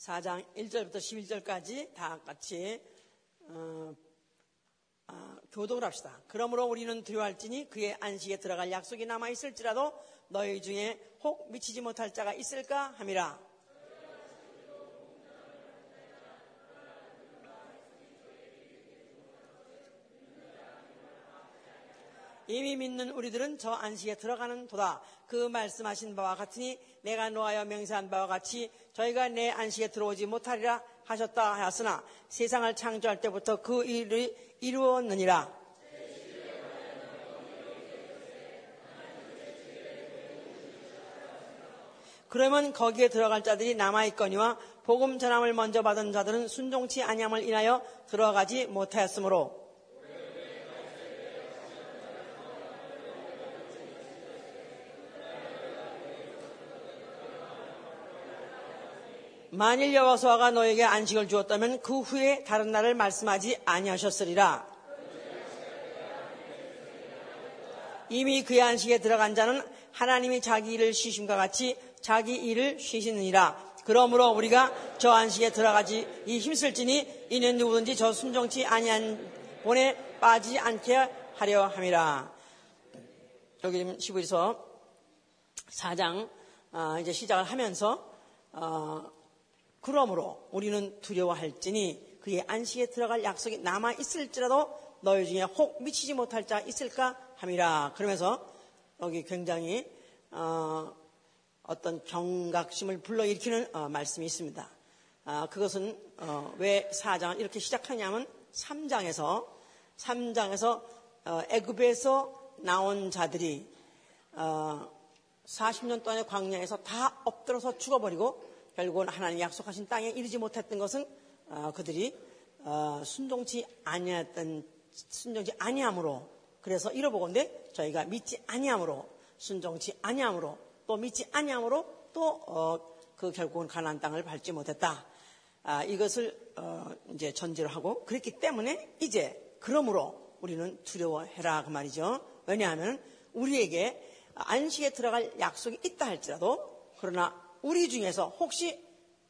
4장 1절부터 11절까지 다 같이 어, 아, 교독을 합시다. 그러므로 우리는 두려워할지니 그의 안식에 들어갈 약속이 남아 있을지라도 너희 중에 혹 미치지 못할 자가 있을까 함이라. 이미 믿는 우리들은 저 안식에 들어가는 도다. 그 말씀하신 바와 같으니 내가 노하여 맹세한 바와 같이 저희가 내 안식에 들어오지 못하리라 하셨다 하였으나 세상을 창조할 때부터 그 일을 이루었느니라. 그러면 거기에 들어갈 자들이 남아있거니와 복음 전함을 먼저 받은 자들은 순종치 아니함을 인하여 들어가지 못하였으므로 만일 여호수아가 너에게 안식을 주었다면 그 후에 다른 날을 말씀하지 아니하셨으리라. 이미 그의 안식에 들어간 자는 하나님이 자기 일을 쉬심과 같이 자기 일을 쉬시느니라. 그러므로 우리가 저 안식에 들어가지 이 힘쓸지니 이는 누구든지 저 순종치 아니한 본에 빠지지 않게 하려 함이라. 여기 지금 15에서 4장 아, 이제 시작을 하면서 어, 그러므로 우리는 두려워할지니 그의 안식에 들어갈 약속이 남아 있을지라도 너희 중에 혹 미치지 못할 자 있을까 함이라. 그러면서 여기 굉장히 어, 떤 경각심을 불러일으키는 어, 말씀이 있습니다. 아, 그것은 어, 왜 4장을 이렇게 시작하냐면 3장에서 3장에서 어, 애굽에서 나온 자들이 40년 어, 동안의 광야에서 다 엎드려서 죽어버리고 결국은 하나님 약속하신 땅에 이르지 못했던 것은 어, 그들이 어, 순종치 아니했던 순종치 아니함으로 그래서 잃어보건데 저희가 믿지 아니함으로 순종치 아니함으로 또 믿지 아니함으로 또그 어, 결국은 가나안 땅을 밟지 못했다. 아, 이것을 이제 전제로 하고 그랬기 때문에 이제 그러므로 우리는 두려워해라 그 말이죠. 왜냐하면 우리에게 안식에 들어갈 약속이 있다 할지라도 그러나 우리 중에서 혹시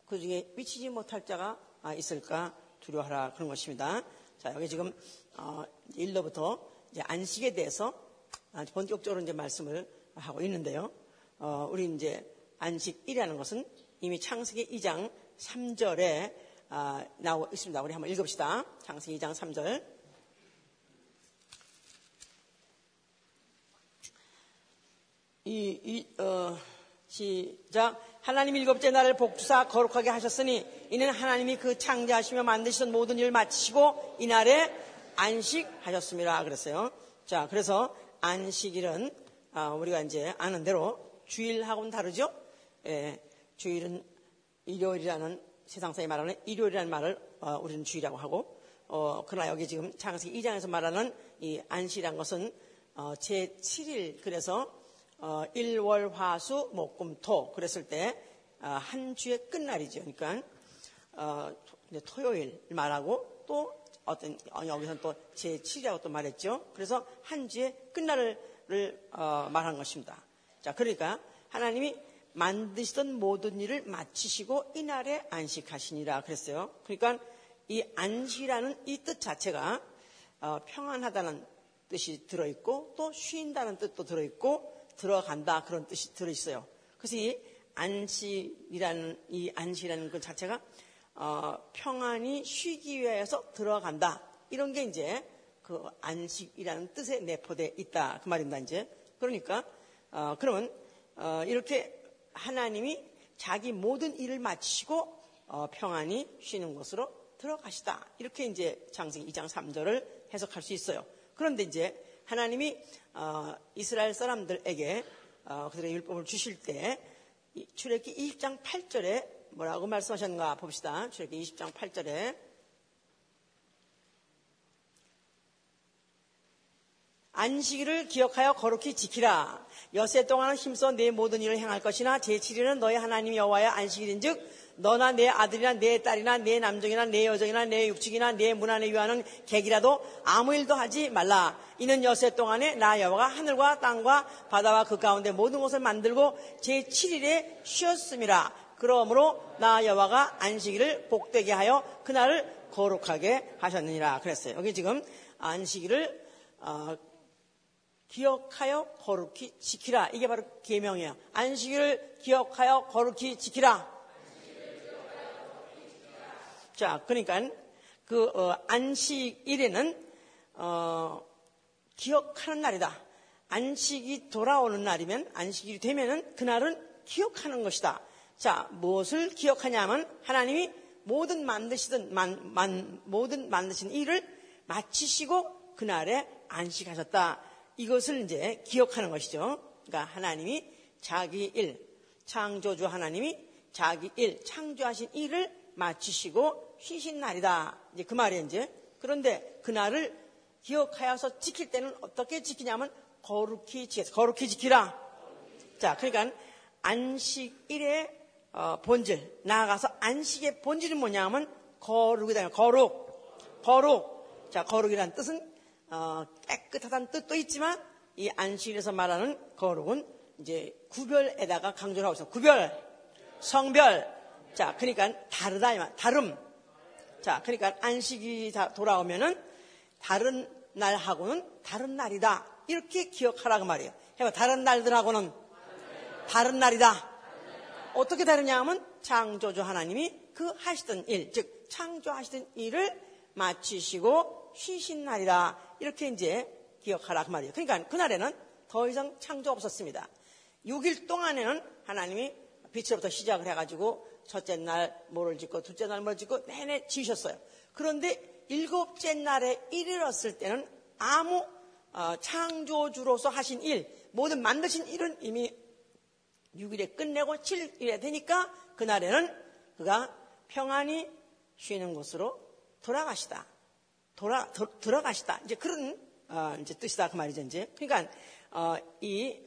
그 중에 미치지 못할 자가 있을까 두려워하라 그런 것입니다. 자, 여기 지금 1로부터 어, 이제 안식에 대해서 본격적으로 이제 말씀을 하고 있는데요. 어, 우리 이제 안식이라는 것은 이미 창세기 2장 3절에 아, 나오고 있습니다. 우리 한번 읽읍시다. 창세기 2장 3절. 이, 이 어, 시작. 하나님 일곱째 날을 복주사 거룩하게 하셨으니 이는 하나님이 그 창조하시며 만드시던 모든 일을 마치시고 이날에 안식하셨습니다. 그랬어요. 자, 그래서 안식일은 아, 우리가 이제 아는 대로 주일하고는 다르죠. 예, 주일은 일요일이라는 세상사에 말하는 일요일이라는 말을 어, 우리는 주일이라고 하고 어, 그러나 여기 지금 창세기 2장에서 말하는 이 안식이란 것은 어, 제 7일 그래서 어, 1월 화수 목금토 그랬을 때한 어, 주의 끝날이죠. 그러니까 어, 토요일 말하고 또 어떤 어, 여기서는 또 제7이라고 또 말했죠. 그래서 한 주의 끝날을 어, 말한 것입니다. 자, 그러니까 하나님이 만드시던 모든 일을 마치시고 이날에 안식하시니라 그랬어요. 그러니까 이 안식이라는 이 뜻 자체가 어, 평안하다는 뜻이 들어있고 또 쉰다는 뜻도 들어있고 들어간다 그런 뜻이 들어있어요. 그래서 이 안식이라는 이 안식이라는 것 자체가 어, 평안히 쉬기 위해서 들어간다 이런 게 이제 그 안식이라는 뜻에 내포되어 있다 그 말입니다 이제 그러니까 어, 그러면 어, 이렇게 하나님이 자기 모든 일을 마치고 어, 평안히 쉬는 곳으로 들어가시다 이렇게 이제 장세기 2장 3절을 해석할 수 있어요. 그런데 이제 하나님이 어, 이스라엘 사람들에게 어, 그들의 율법을 주실 때 출애기 20장 8절에 뭐라고 말씀하셨는가 봅시다. 출애기 20장 8절에 안식일을 기억하여 거룩히 지키라. 여세 동안은 힘써 내 모든 일을 행할 것이나 제7일은 너희 하나님 여호와의 안식일인즉 너나 내 아들이나 내 딸이나 내 남종이나 내 여종이나 내 육축이나 내 문안에 위하는 객이라도 아무 일도 하지 말라. 이는 여세 동안에 나 여호와가 하늘과 땅과 바다와 그 가운데 모든 것을 만들고 제7일에 쉬었음이라. 그러므로 나 여호와가 안식일을 복되게 하여 그날을 거룩하게 하셨느니라 그랬어요. 여기 지금 안식일을 어, 기억하여 거룩히 지키라. 이게 바로 계명이에요. 안식일을 기억하여 거룩히 지키라. 자, 그러니까 그 어, 안식일에는 어, 기억하는 날이다. 안식이 돌아오는 날이면 안식일이 되면은 그날은 기억하는 것이다. 자, 무엇을 기억하냐면 하나님이 모든 만드시던 만, 만, 모든 만드신 일을 마치시고 그날에 안식하셨다. 이것을 이제 기억하는 것이죠. 그러니까 하나님이 자기 일, 창조주 하나님이 자기 일, 창조하신 일을 마치시고 쉬신 날이다. 이제 그 말이에요, 이제. 그런데 그날을 기억하여서 지킬 때는 어떻게 지키냐면 거룩히 지켜, 거룩히 지키라. 자, 그러니까 안식일의 어, 본질, 나아가서 안식의 본질이 뭐냐면 거룩이다. 거룩, 거룩. 자, 거룩이란 뜻은 어, 깨끗하다는 뜻도 있지만 이 안식일에서 말하는 거룩은 이제 구별에다가 강조를 하고 있어. 구별, 성별. 자, 그러니까 다르다, 다름. 자, 그러니까 안식이 돌아오면은 다른 날하고는 다른 날이다. 이렇게 기억하라고 말이에요. 해봐, 다른 날들하고는 다른 날이다. 어떻게 다르냐 하면 창조주 하나님이 그 하시던 일, 즉 창조하시던 일을 마치시고 쉬신 날이다. 이렇게 이제 기억하라 그 말이에요. 그러니까 그날에는 더 이상 창조 없었습니다. 6일 동안에는 하나님이 빛으로부터 시작을 해가지고 첫째 날 뭐를 짓고 둘째 날 뭐를 짓고 내내 지으셨어요. 그런데 일곱째 날에 이르렀을 때는 아무 어, 창조주로서 하신 일, 모든 만드신 일은 이미 6일에 끝내고 7일에 되니까 그날에는 그가 평안히 쉬는 곳으로 돌아가시다. 돌아, 도, 들어가시다. 이제 그런, 어, 이제 뜻이다. 그 말이죠, 이제. 그러니까, 어, 이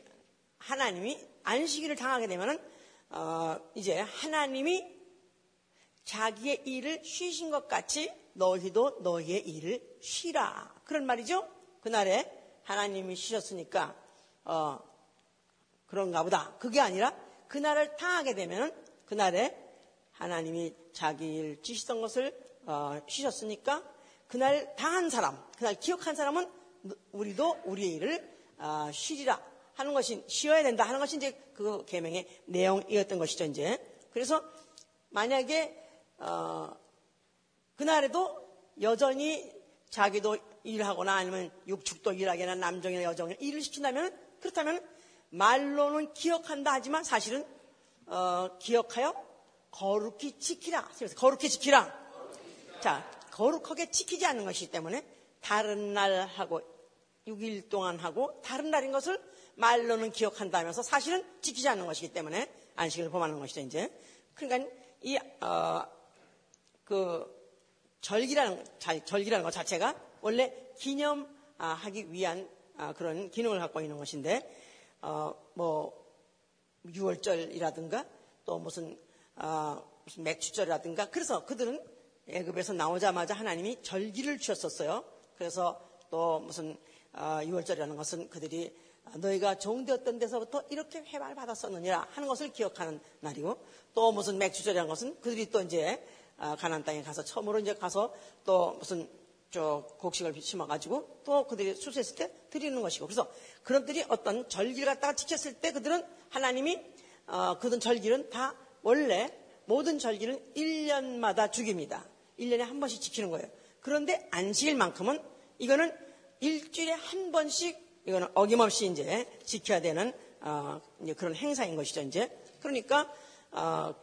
하나님이 안식일을 당하게 되면은, 어, 이제 하나님이 자기의 일을 쉬신 것 같이 너희도 너희의 일을 쉬라. 그런 말이죠. 그날에 하나님이 쉬셨으니까, 어, 그런가 보다. 그게 아니라 그날을 당하게 되면 그날에 하나님이 자기 일 지시던 것을 어, 쉬셨으니까 그날 당한 사람, 그날 기억한 사람은 우리도 우리의 일을 어, 쉬리라 하는 것이 쉬어야 된다 하는 것이 이제 그 계명의 내용이었던 것이죠 이제. 그래서 만약에 어, 그날에도 여전히 자기도 일하거나 아니면 육축도 일하거나 남정이나 여정이나 일을 시킨다면 그렇다면 말로는 기억한다 하지만 사실은 어, 기억하여 거룩히 지키라. 거룩히 지키라. 자, 거룩하게 지키지 않는 것이기 때문에 다른 날 하고 6일 동안 하고 다른 날인 것을 말로는 기억한다 하면서 사실은 지키지 않는 것이기 때문에 안식을 범하는 것이죠, 이제. 그러니까 이, 어, 그, 절기라는, 절기라는 것 자체가 원래 기념하기 위한 아, 그런 기능을 갖고 있는 것인데 어, 뭐 6월절이라든가 또 무슨 어, 무슨 맥주절이라든가 그래서 그들은 애굽에서 나오자마자 하나님이 절기를 주셨었어요. 그래서 또 무슨 어, 6월절이라는 것은 그들이 너희가 종되었던 데서부터 이렇게 회발 받았었느니라 하는 것을 기억하는 날이고 또 무슨 맥주절이라는 것은 그들이 또 이제 어, 가난 땅에 가서 처음으로 이제 가서 또 무슨 저 곡식을 심어가지고 또 그들이 수수했을 때 드리는 것이고 그래서 그런들이 어떤 절기를 갖다가 지켰을 때 그들은 하나님이 어, 그들 절기는 다 원래 모든 절기는 1년마다 죽입니다. 1년에 한 번씩 지키는 거예요. 그런데 안식일만큼은 이거는 일주일에 한 번씩 이거는 어김없이 이제 지켜야 되는 어, 이제 그런 행사인 것이죠. 이제 그러니까 어,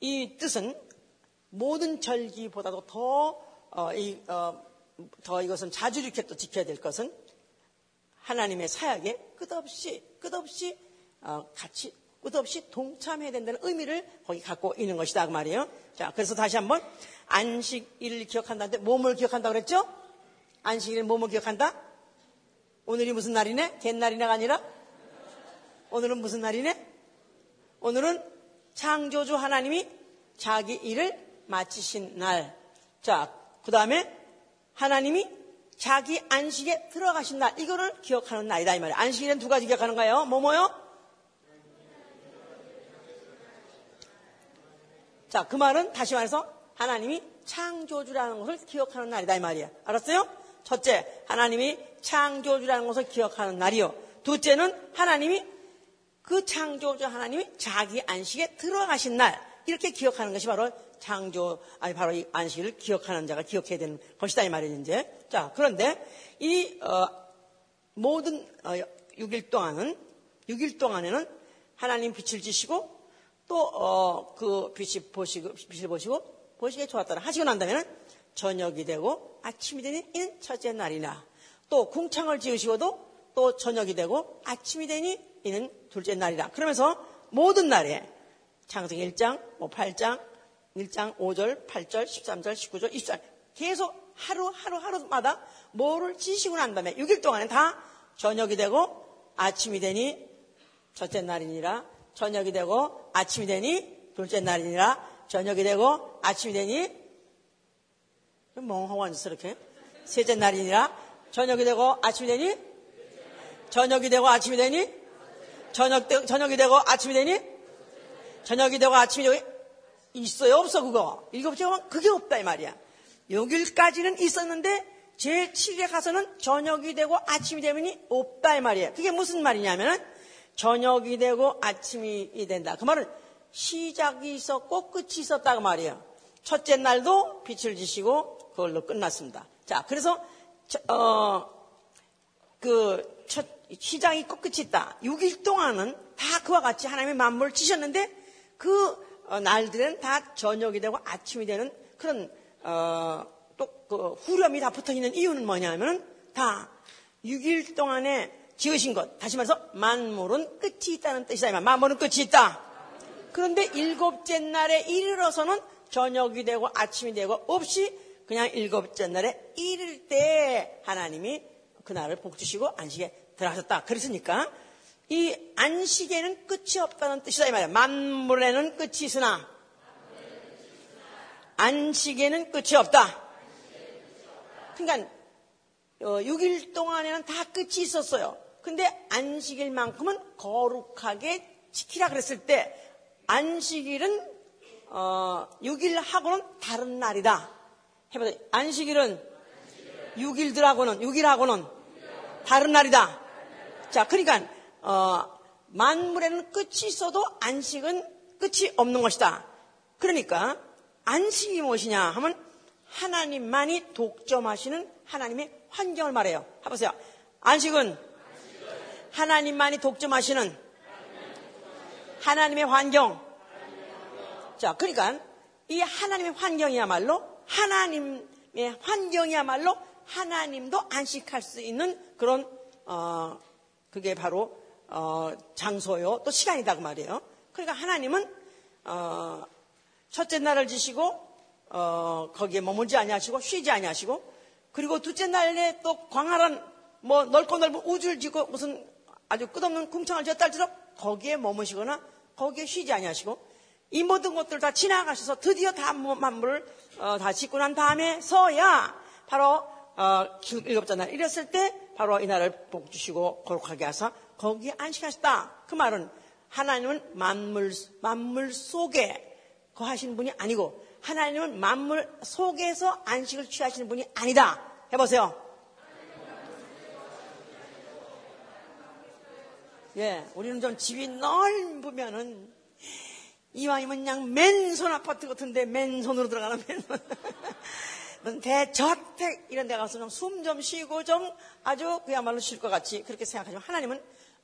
이 뜻은 모든 절기보다도 더 어, 이, 어, 더 이것은 자주 이렇게 또 지켜야 될 것은 하나님의 사역에 끝없이 끝없이 어, 같이 끝없이 동참해야 된다는 의미를 거기 갖고 있는 것이다 그 말이에요. 자, 그래서 다시 한번 안식일을 기억한다는데 몸을 기억한다 그랬죠? 안식일을 몸을 기억한다? 오늘이 무슨 날이네? 옛날이네가 아니라 오늘은 무슨 날이네? 오늘은 창조주 하나님이 자기 일을 마치신 날. 자, 그 다음에 하나님이 자기 안식에 들어가신 날, 이거를 기억하는 날이다, 이 말이에요. 안식일은 두 가지 기억하는 거예요. 뭐뭐요? 자, 그 말은 다시 말해서 하나님이 창조주라는 것을 기억하는 날이다 이 말이야. 알았어요? 첫째, 하나님이 창조주라는 것을 기억하는 날이요. 둘째는 하나님이 그 창조주 하나님이 자기 안식에 들어가신 날 이렇게 기억하는 것이 바로 창조 아니 바로 이 안식을 기억하는 자가 기억해야 되는 것이다 이 말이죠. 이제 자 그런데 이 어, 모든 어, 6일 동안은 6일 동안에는 하나님 빛을 지시고 또 어, 그 빛이 보시고 빛을 보시고 보시기에 좋았다라 하시고 난 다음에는 저녁이 되고 아침이 되니 이는 첫째 날이나 또 궁창을 지으시고도 또 저녁이 되고 아침이 되니 이는 둘째 날이라. 그러면서 모든 날에 창세기 1장, 뭐 8장, 1장 5절, 8절, 13절, 19절, 24절. 계속 하루 하루 하루마다 뭐를 지시고 난 다음에 6일 동안에 다 저녁이 되고 아침이 되니 첫째 날이니라. 저녁이 되고 아침이 되니 둘째 날이니라. 저녁이 되고 아침이 되니 멍하고 앉아서 이렇게 셋째 날이니라 저녁이 되고 아침이 되니? 저녁이 되고 아침이 되니? 저녁 되, 저녁이 되고 아침이 되니? 저녁이 되고 아침이 되고 있어요? 없어 그거? 일곱째 하면 그게 없다 이 말이야. 6일까지는 있었는데 제 7일에 가서는 저녁이 되고 아침이 되면이 없다 이 말이에요 그게 무슨 말이냐면은 저녁이 되고 아침이 된다. 그 말은 시작이 있었고 끝이 있었다 그 말이에요. 첫째 날도 빛을 지시고 그걸로 끝났습니다. 자 그래서 어, 그 첫, 시장이 있고 끝이 있다. 6일 동안은 다 그와 같이 하나님의 만물을 지셨는데 그 어, 날들은 다 저녁이 되고 아침이 되는 그런 어, 또그 후렴이 다 붙어 있는 이유는 뭐냐면 다 6일 동안에 지으신 것 다시 말해서 만물은 끝이 있다는 뜻이다. 만물은 끝이 있다. 그런데 일곱째 날에 이르러서는 저녁이 되고 아침이 되고 없이 그냥 일곱째 날에 이를 때 하나님이 그날을 복주시고 안식에 들어가셨다. 그랬으니까 이 안식에는 끝이 없다는 뜻이다 이 말이야. 만물에는 끝이 있으나 안식에는 끝이 없다. 그러니까 6일 어, 동안에는 다 끝이 있었어요. 근데 안식일만큼은 거룩하게 지키라 그랬을 때 안식일은 어, 6일하고는 다른 날이다. 해보세요. 안식일은 6일들하고는 6일하고는 다른 날이다. 자, 그러니까 어, 만물에는 끝이 있어도 안식은 끝이 없는 것이다. 그러니까 안식이 무엇이냐 하면 하나님만이 독점하시는 하나님의 환경을 말해요. 해보세요. 안식은 하나님만이 독점하시는 하나님의 환경. 자, 그러니까 이 하나님의 환경이야말로 하나님의 환경이야말로 하나님도 안식할 수 있는 그런 어, 그게 바로 어, 장소요 또 시간이다 그 말이에요. 그러니까 하나님은 어, 첫째 날을 지시고 어, 거기에 머물지 아니하시고 쉬지 아니하시고 그리고 둘째 날에 또 광활한 뭐 넓고 넓은 우주를 지고 무슨 아주 끝없는 궁창을 지었다 할지라도 거기에 머무시거나 거기에 쉬지 아니하시고 이 모든 것들 다 지나가셔서 드디어 다 만물을 어, 다 짓고 난 다음에 서야 바로 어, 날 이랬을 때 바로 이날을 복 주시고 거룩하게 하사 거기에 안식하셨다. 그 말은 하나님은 만물 만물 속에 거하시는 분이 아니고 하나님은 만물 속에서 안식을 취하시는 분이 아니다. 해보세요. 예, 우리는 좀 집이 넓으면은 이왕이면 그냥 맨손 아파트 같은데 맨손으로 들어가는 맨손. 대저택 이런 데 가서 좀숨좀 쉬고 좀 아주 그야말로 쉴 것 같이 그렇게 생각하지만 하나님은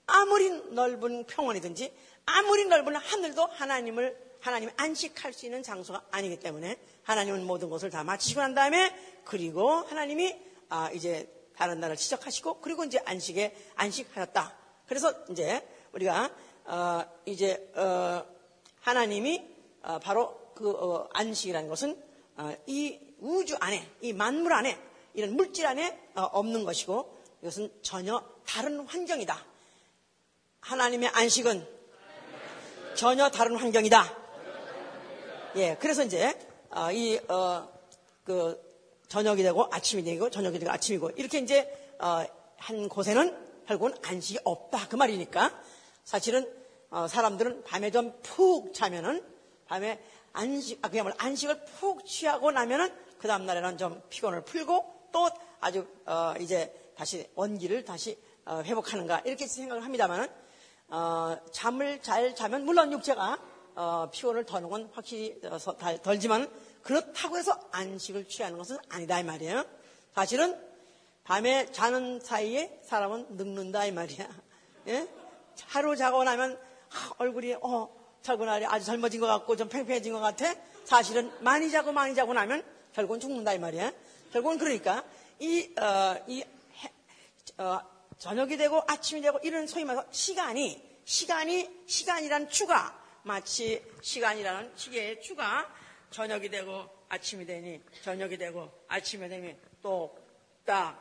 아무리 넓은 평원이든지 아무리 넓은 하늘도 하나님을 하나님 안식할 수 있는 장소가 아니기 때문에 하나님은 모든 것을 다 마치시고 난 다음에 그리고 하나님이 아 이제 다른 날을 시작하시고 그리고 이제 안식에 안식하셨다. 그래서 이제 우리가 어 이제 어 하나님이 어 바로 그어 안식이라는 것은 어이 우주 안에, 이 만물 안에, 이런 물질 안에 어, 없는 것이고 이것은 전혀 다른 환경이다. 하나님의 안식은 전혀 다른 환경이다. 예, 그래서 이제 어, 이 어, 그 저녁이 되고 아침이 되고 저녁이 되고 아침이고 이렇게 이제 한 곳에는 결국은 안식이 없다 그 말이니까 사실은 사람들은 밤에 좀 푹 자면은 밤에 안식, 아, 그야말로 안식을 푹 취하고 나면은 그 다음날에는 좀 피곤을 풀고 또 아주, 어, 이제 다시 원기를 다시 어, 회복하는가 이렇게 생각을 합니다만은, 어, 잠을 잘 자면 물론 육체가 어, 피곤을 더는 건 확실히 어, 덜, 덜지만 그렇다고 해서 안식을 취하는 것은 아니다 이 말이에요. 사실은 밤에 자는 사이에 사람은 늙는다 이 말이야. 예? 하루 자고 나면 얼굴이 어 자고날이 아주 젊어진 것 같고 좀 팽팽해진 것 같아. 사실은 많이 자고 많이 자고 나면 결국은 죽는다 이 말이야. 결국은 그러니까 이, 어, 이 어, 저녁이 되고 아침이 되고 이런 소위 말해서 시간이 시간이 시간이란 추가 마치 시간이라는 시계의 추가 저녁이 되고 아침이 되니 저녁이 되고 아침이 되니 똑딱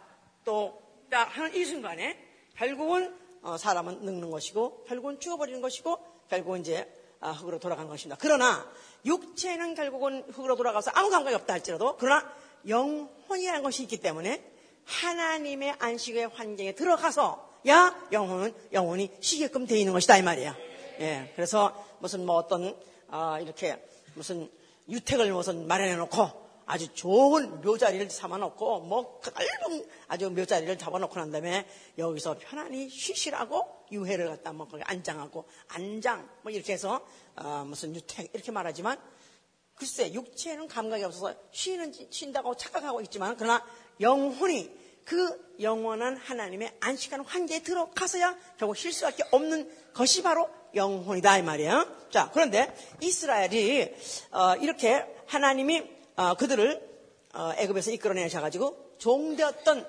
하는 이 순간에 결국은 어, 사람은 늙는 것이고 결국은 죽어버리는 것이고 결국은 이제 아, 흙으로 돌아가는 것입니다. 그러나 육체는 결국은 흙으로 돌아가서 아무 감각이 없다 할지라도 그러나 영혼이라는 것이 있기 때문에 하나님의 안식의 환경에 들어가서 야 영혼은 영혼이 쉬게끔 되어 있는 것이다 이 말이에요. 예, 그래서 무슨 뭐 어떤 아, 이렇게 무슨 유택을 무슨 마련해 놓고 아주 좋은 묘자리를 잡아놓고 뭐 넓은 아주 묘자리를 잡아놓고 난 다음에 여기서 편안히 쉬시라고 유해를 갖다 뭐 거기 안장하고 안장 뭐 이렇게 해서 어, 무슨 유택 이렇게 말하지만 글쎄 육체는 감각이 없어서 쉬는 쉰다고 착각하고 있지만 그러나 영혼이 그 영원한 하나님의 안식하는 환경에 들어가서야 결국 쉴 수밖에 없는 것이 바로 영혼이다 이 말이에요. 자 그런데 이스라엘이 어, 이렇게 하나님이 어, 그들을 어, 애굽에서 이끌어내셔가지고 종되었던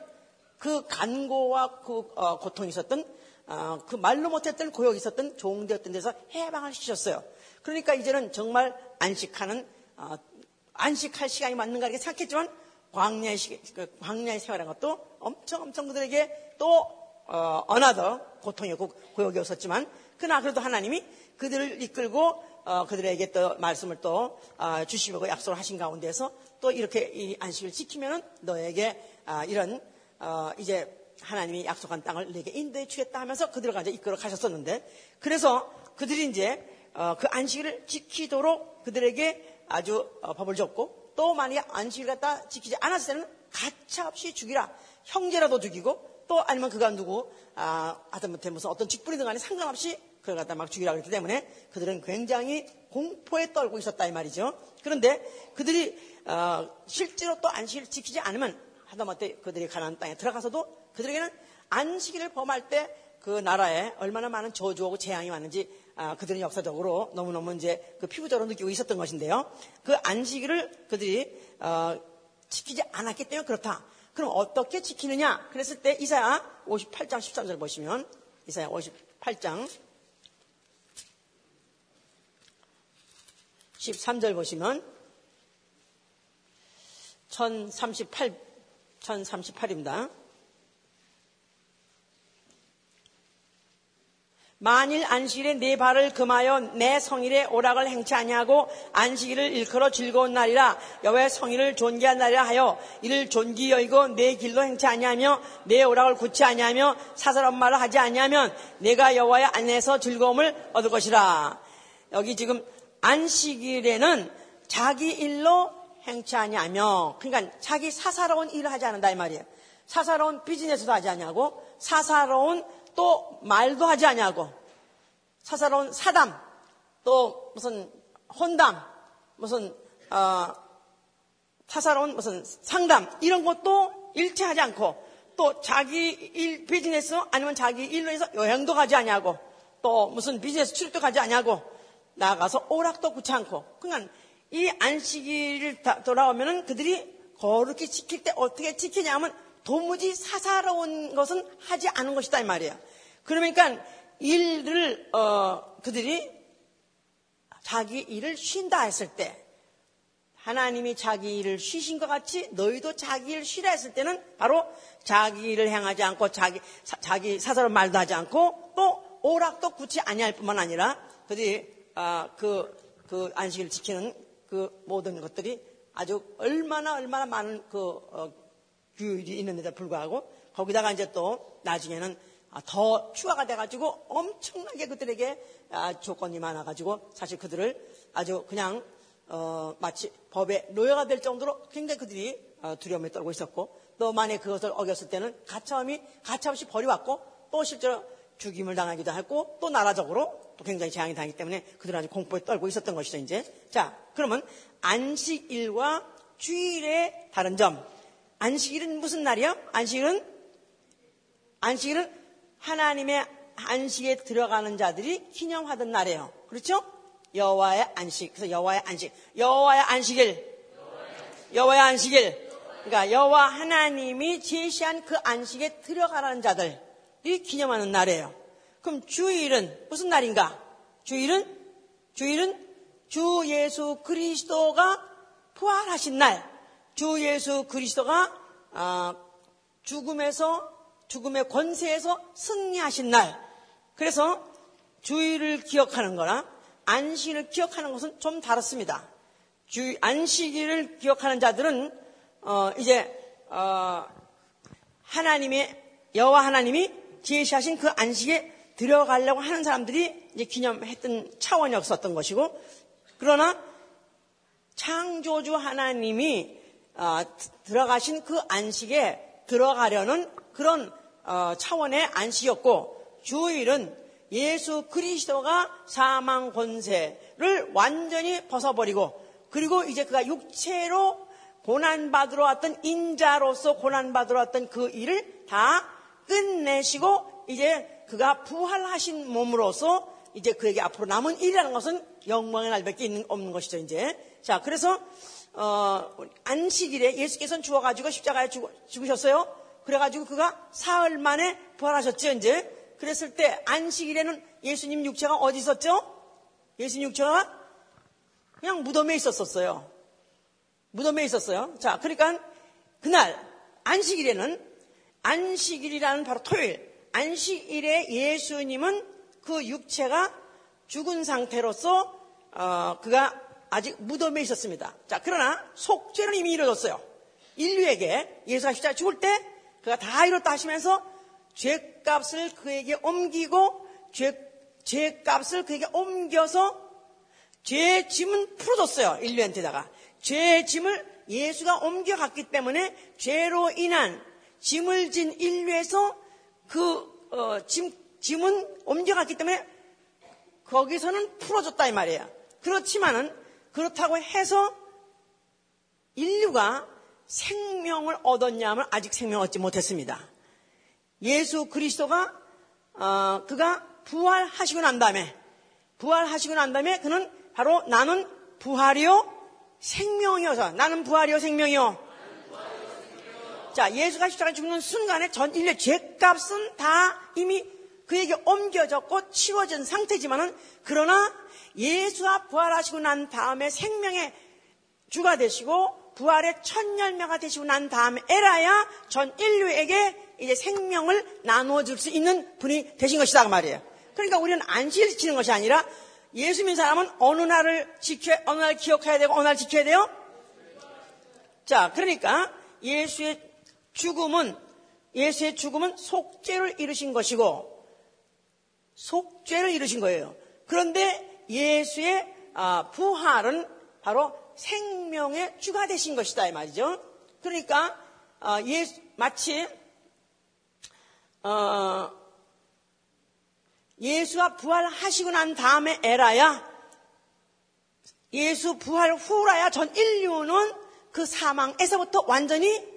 그 간고와 그 어, 고통이 있었던 어, 그 말로 못했던 고역이 있었던 종되었던 데서 해방을 시켰어요. 그러니까 이제는 정말 안식하는 어, 안식할 시간이 맞는가 이렇게 생각했지만 광야의, 시, 그 광야의 생활한 것도 엄청 엄청 그들에게 또 어, another 고통이었고 고역이었었지만 그러나 그래도 하나님이 그들을 이끌고 어, 그들에게 또 말씀을 또 어, 주시고 약속을 하신 가운데서 또 이렇게 이 안식을 지키면은 너에게 아, 이런 어, 이제 하나님이 약속한 땅을 내게 인도해 주겠다 하면서 그들을 가져 이끌어 가셨었는데 그래서 그들이 이제 어, 그 안식을 지키도록 그들에게 아주 어, 법을 줬고 또 만약에 안식을 갖다 지키지 않았을 때는 가차없이 죽이라. 형제라도 죽이고 또 아니면 그가 누구 아, 하다못해 무슨 어떤 직분이든 간에 상관없이 그걸 갖다 막 죽이라 그랬기 때문에 그들은 굉장히 공포에 떨고 있었다 이 말이죠. 그런데 그들이 어, 실제로 또 안식을 지키지 않으면 하다못해 그들이 가나안 땅에 들어가서도 그들에게는 안식일을 범할 때 그 나라에 얼마나 많은 저주하고 재앙이 왔는지 아, 그들은 역사적으로 너무너무 이제 그 피부적으로 느끼고 있었던 것인데요. 그 안식일을 그들이 어, 지키지 않았기 때문에 그렇다. 그럼 어떻게 지키느냐? 그랬을 때 이사야 58장 13절 보시면 이사야 58장 13절 보시면 1038, 1038입니다. 만일 안식일에 네 발을 금하여 내 성일에 오락을 행치 아니하고 안식일을 일컬어 즐거운 날이라 여호와의 성일을 존귀한 날이라 하여 이를 존귀 여이고 내 길로 행치 아니하며 내 오락을 굳지 아니하며 사사로운 말을 하지 아니하면 내가 여호와의 안에서 즐거움을 얻을 것이라. 여기 지금 안식일에는 자기 일로 행치 아니하며. 그러니까 자기 사사로운 일을 하지 않는다 이 말이에요. 사사로운 비즈니스도 하지 아니하고. 사사로운 또 말도 하지 아니하고. 사사로운 사담 또 무슨 혼담 무슨 어, 사사로운 무슨 상담 이런 것도 일체 하지 않고 또 자기 일 비즈니스 아니면 자기 일로 해서 여행도 가지 아니하고. 또 무슨 비즈니스 출입도 가지 아니하고 나가서 오락도 굳지 않고 그러니까 이 안식일을 돌아오면은 그들이 거룩히 지킬 때 어떻게 지키냐면 도무지 사사로운 것은 하지 않은 것이다 이 말이에요. 그러니까 일을 어, 그들이 자기 일을 쉰다 했을 때 하나님이 자기 일을 쉬신 것 같이 너희도 자기 일을 쉬라 했을 때는 바로 자기 일을 행하지 않고 자기 사, 자기 사사로 말도 하지 않고 또 오락도 굳이 아니할 뿐만 아니라 그들이 아, 그, 그 안식을 지키는 그 모든 것들이 아주 얼마나 얼마나 많은 그 어, 규율이 있는데도 불구하고 거기다가 이제 또 나중에는 아, 더 추가가 돼가지고 엄청나게 그들에게 아, 조건이 많아가지고 사실 그들을 아주 그냥 어, 마치 법의 노예가 될 정도로 굉장히 그들이 어, 두려움에 떨고 있었고 또 만에 그것을 어겼을 때는 가차없이 가차없이 버려왔고 또 실제로 죽임을 당하기도 했고 또 나라적으로 또 굉장히 재앙이 당하기 때문에 그들은 아주 공포에 떨고 있었던 것이죠 이제 자 그러면 안식일과 주일의 다른 점 안식일은 무슨 날이요? 안식일은 안식일은 하나님의 안식에 들어가는 자들이 기념하던 날이에요. 그렇죠? 여호와의 안식. 그래서 여호와의 안식. 여호와의 안식일. 여호와의 안식일. 그러니까 여호와 하나님이 제시한 그 안식에 들어가라는 자들이 기념하는 날이에요. 그럼 주일은 무슨 날인가? 주일은 주일은 주 예수 그리스도가 부활하신 날. 주 예수 그리스도가 아, 죽음에서 죽음의 권세에서 승리하신 날. 그래서 주일을 기억하는 거나 안식일을 기억하는 것은 좀 다릅니다. 주 안식일을 기억하는 자들은 어, 이제 어, 하나님의 여호와 하나님이 제시하신 그 안식에 들어가려고 하는 사람들이 이제 기념했던 차원이었었던 것이고 그러나 창조주 하나님이 어, 들어가신 그 안식에 들어가려는 그런 어, 차원의 안식이었고 주일은 예수 그리스도가 사망 권세를 완전히 벗어버리고 그리고 이제 그가 육체로 고난받으러 왔던 인자로서 고난받으러 왔던 그 일을 다 끝내시고 이제 그가 부활하신 몸으로서 이제 그에게 앞으로 남은 일이라는 것은 영광의 날밖에 있는, 없는 것이죠 이제 자 그래서 어, 안식일에 예수께서는 죽어가지고 십자가에 죽, 죽으셨어요 그래가지고 그가 사흘 만에 부활하셨죠, 이제. 그랬을 때 안식일에는 예수님 육체가 어디 있었죠? 예수님 육체가 그냥 무덤에 있었었어요. 무덤에 있었어요. 자, 그러니까 그날 안식일에는 안식일이라는 바로 토요일. 안식일에 예수님은 그 육체가 죽은 상태로서 어, 그가 아직 무덤에 있었습니다. 자, 그러나 속죄는 이미 이루어졌어요. 인류에게 예수가 십자가 죽을 때 그가 다 이뤘다 하시면서 죄값을 그에게 옮기고 죄, 죄값을 그에게 옮겨서 죄의 짐은 풀어줬어요. 인류한테다가. 죄의 짐을 예수가 옮겨갔기 때문에 죄로 인한 짐을 진 인류에서 그 어, 짐, 짐은 옮겨갔기 때문에 거기서는 풀어줬다 이 말이에요. 그렇지만은 그렇다고 해서 인류가 생명을 얻었냐면 아직 생명 을 얻지 못했습니다. 예수 그리스도가 어, 그가 부활하시고 난 다음에 부활하시고 난 다음에 그는 바로 나는 부활이요 생명이어서 나는 부활이요 생명이요. 자 예수가 십자가 죽는 순간에 전 인류 죄값은 다 이미 그에게 옮겨졌고 치워진 상태지만은 그러나 예수가 부활하시고 난 다음에 생명의 주가 되시고 부활의 첫 열매가 되시고 난 다음에 에라야 전 인류에게 이제 생명을 나누어줄 수 있는 분이 되신 것이다 그 말이에요. 그러니까 우리는 안식을 지키는 것이 아니라 예수 믿는 사람은 어느 날을 지켜 어느 날 기억해야 되고 어느 날 지켜야 돼요. 자, 그러니까 예수의 죽음은 예수의 죽음은 속죄를 이루신 것이고 속죄를 이루신 거예요. 그런데 예수의 아, 부활은 바로 생명의 주가 되신 것이다 이 말이죠. 그러니까 어, 예수, 마치 어, 예수가 부활하시고 난 다음에 에라야 예수 부활 후라야 전 인류는 그 사망에서부터 완전히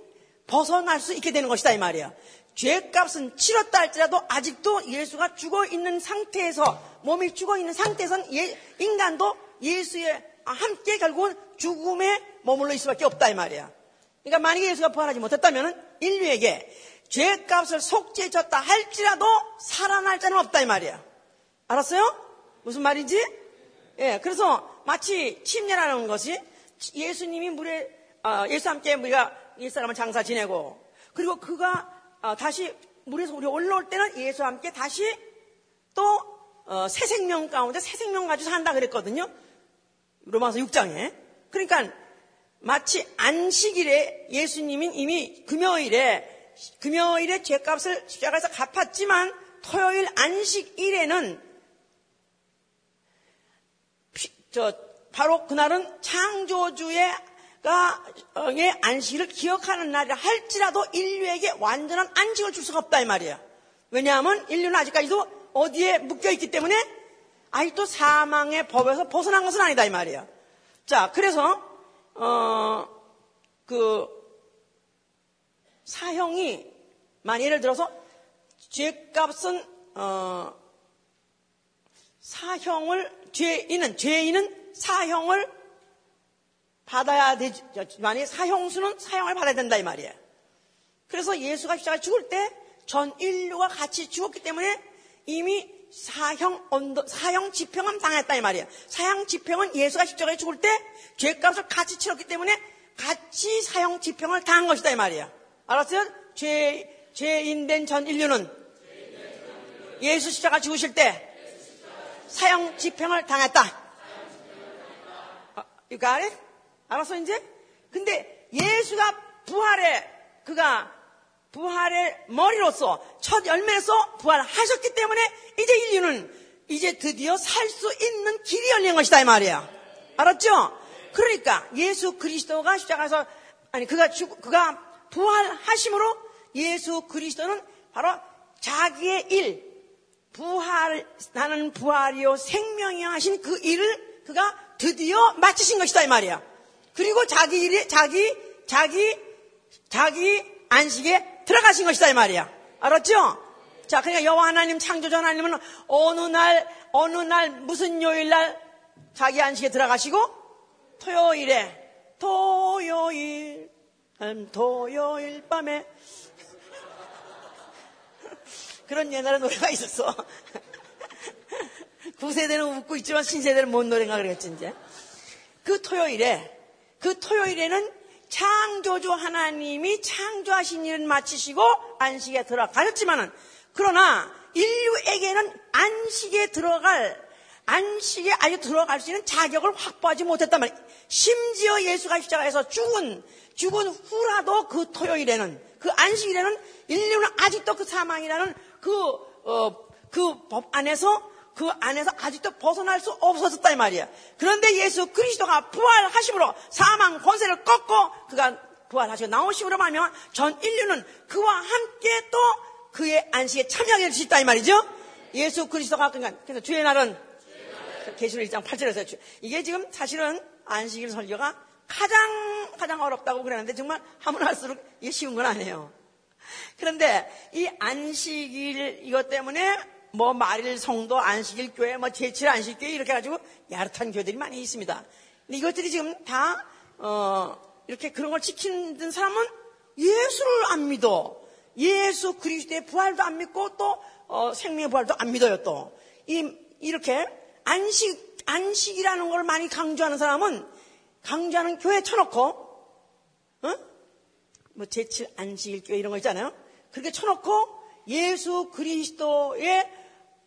벗어날 수 있게 되는 것이다 이 말이에요. 죄값은 치렀다 할지라도 아직도 예수가 죽어 있는 상태에서 몸이 죽어 있는 상태에서는 예, 인간도 예수의 함께 결국은 죽음에 머물러 있을 수밖에 없다 이 말이야. 그러니까 만약에 예수가 부활하지 못했다면 인류에게 죄값을 속죄해줬다 할지라도 살아날 자는 없다 이 말이야. 알았어요? 무슨 말인지? 예, 그래서 마치 침례라는 것이 예수님이 물에 어, 예수 함께 우리가 옛사람을 장사 지내고 그리고 그가 어, 다시 물에서 우리 올라올 때는 예수와 함께 다시 또 어, 새 생명 가운데 새 생명 가지고 산다 그랬거든요. 로마서 6장에. 그러니까 마치 안식일에 예수님은 이미 금요일에 금요일에 죄값을 십자가에서 갚았지만 토요일 안식일에는 저 바로 그날은 창조주의 의 안식을 기억하는 날이라 할지라도 인류에게 완전한 안식을 줄 수가 없다 이 말이에요. 왜냐하면 인류는 아직까지도 어디에 묶여 있기 때문에 아직도 사망의 법에서 벗어난 것은 아니다 이 말이에요. 자, 그래서 어, 그 사형이 만 예를 들어서 죄값은 어, 사형을 죄인은 죄인은 사형을 받아야 되지 만약 사형수는 사형을 받아야 된다 이 말이에요. 그래서 예수가 십자가 죽을 때 전 인류가 같이 죽었기 때문에 이미 사형 언더, 사형 집행은 당했다 이 말이에요. 사형 집행은 예수가 십자가에 죽을 때 죄값을 같이 치렀기 때문에 같이 사형 집행을 당한 것이다 이 말이에요. 알았어요? 죄 죄인 된 전 인류는 예수 십자가 죽으실 때 사형 집행을 당했다. 어, you got? 알았어 이제? 근데 예수가 부활에 그가 부활의 머리로서 첫 열매로서 부활하셨기 때문에 이제 인류는 이제 드디어 살 수 있는 길이 열린 것이다 이 말이야. 알았죠? 그러니까 예수 그리스도가 십자가에서 아니 그가 죽 그가 부활하심으로 예수 그리스도는 바로 자기의 일 부활 나는 부활이요 생명이요 하신 그 일을 그가 드디어 마치신 것이다 이 말이야. 그리고 자기 일이 자기 자기 자기 안식에 들어가신 것이다 이 말이야. 알았죠? 자, 그러니까 여호와 하나님 창조자 하나님은 어느 날 어느 날 무슨 요일 날 자기 안식에 들어가시고 토요일에 토요일 음, 토요일 밤에 그런 옛날에 노래가 있었어. 구세대는 웃고 있지만 신세대는 뭔 노래인가 그랬지 이제. 그 토요일에 그 토요일에는 창조주 하나님이 창조하신 일을 마치시고 안식에 들어가셨지만은 그러나 인류에게는 안식에 들어갈 안식에 아주 들어갈 수 있는 자격을 확보하지 못했단 말이에요. 심지어 예수가 십자가에서 죽은 죽은 후라도 그 토요일에는 그 안식일에는 인류는 아직도 그 사망이라는 그 어, 그 법 안에서 그 안에서 아직도 벗어날 수 없었다 이 말이야. 그런데 예수 그리스도가 부활하심으로 사망 권세를 꺾고 그가 부활하시고 나오심으로 말하면 전 인류는 그와 함께 또 그의 안식에 참여하게 될 수 있다 이 말이죠. 예수 그리스도가 그러니까 그래서 주의 날은 계시록 1장 8절에서 이게 지금 사실은 안식일 설교가 가장 가장 어렵다고 그러는데 정말 하면 할수록 이게 쉬운 건 아니에요. 그런데 이 안식일 이것 때문에 뭐 말일 성도 안식일 교회 뭐 제칠 안식 교회 이렇게 가지고 야릇한 교회들이 많이 있습니다. 근데 이것들이 지금 다 어, 이렇게 그런 걸 지키는 사람은 예수를 안 믿어. 예수 그리스도의 부활도 안 믿고 또 어, 생명의 부활도 안 믿어요 또. 이, 이렇게 안식 안식이라는 걸 많이 강조하는 사람은 강조하는 교회 쳐놓고 어? 뭐 제칠 안식일 교회 이런 거 있잖아요. 그렇게 쳐놓고 예수 그리스도의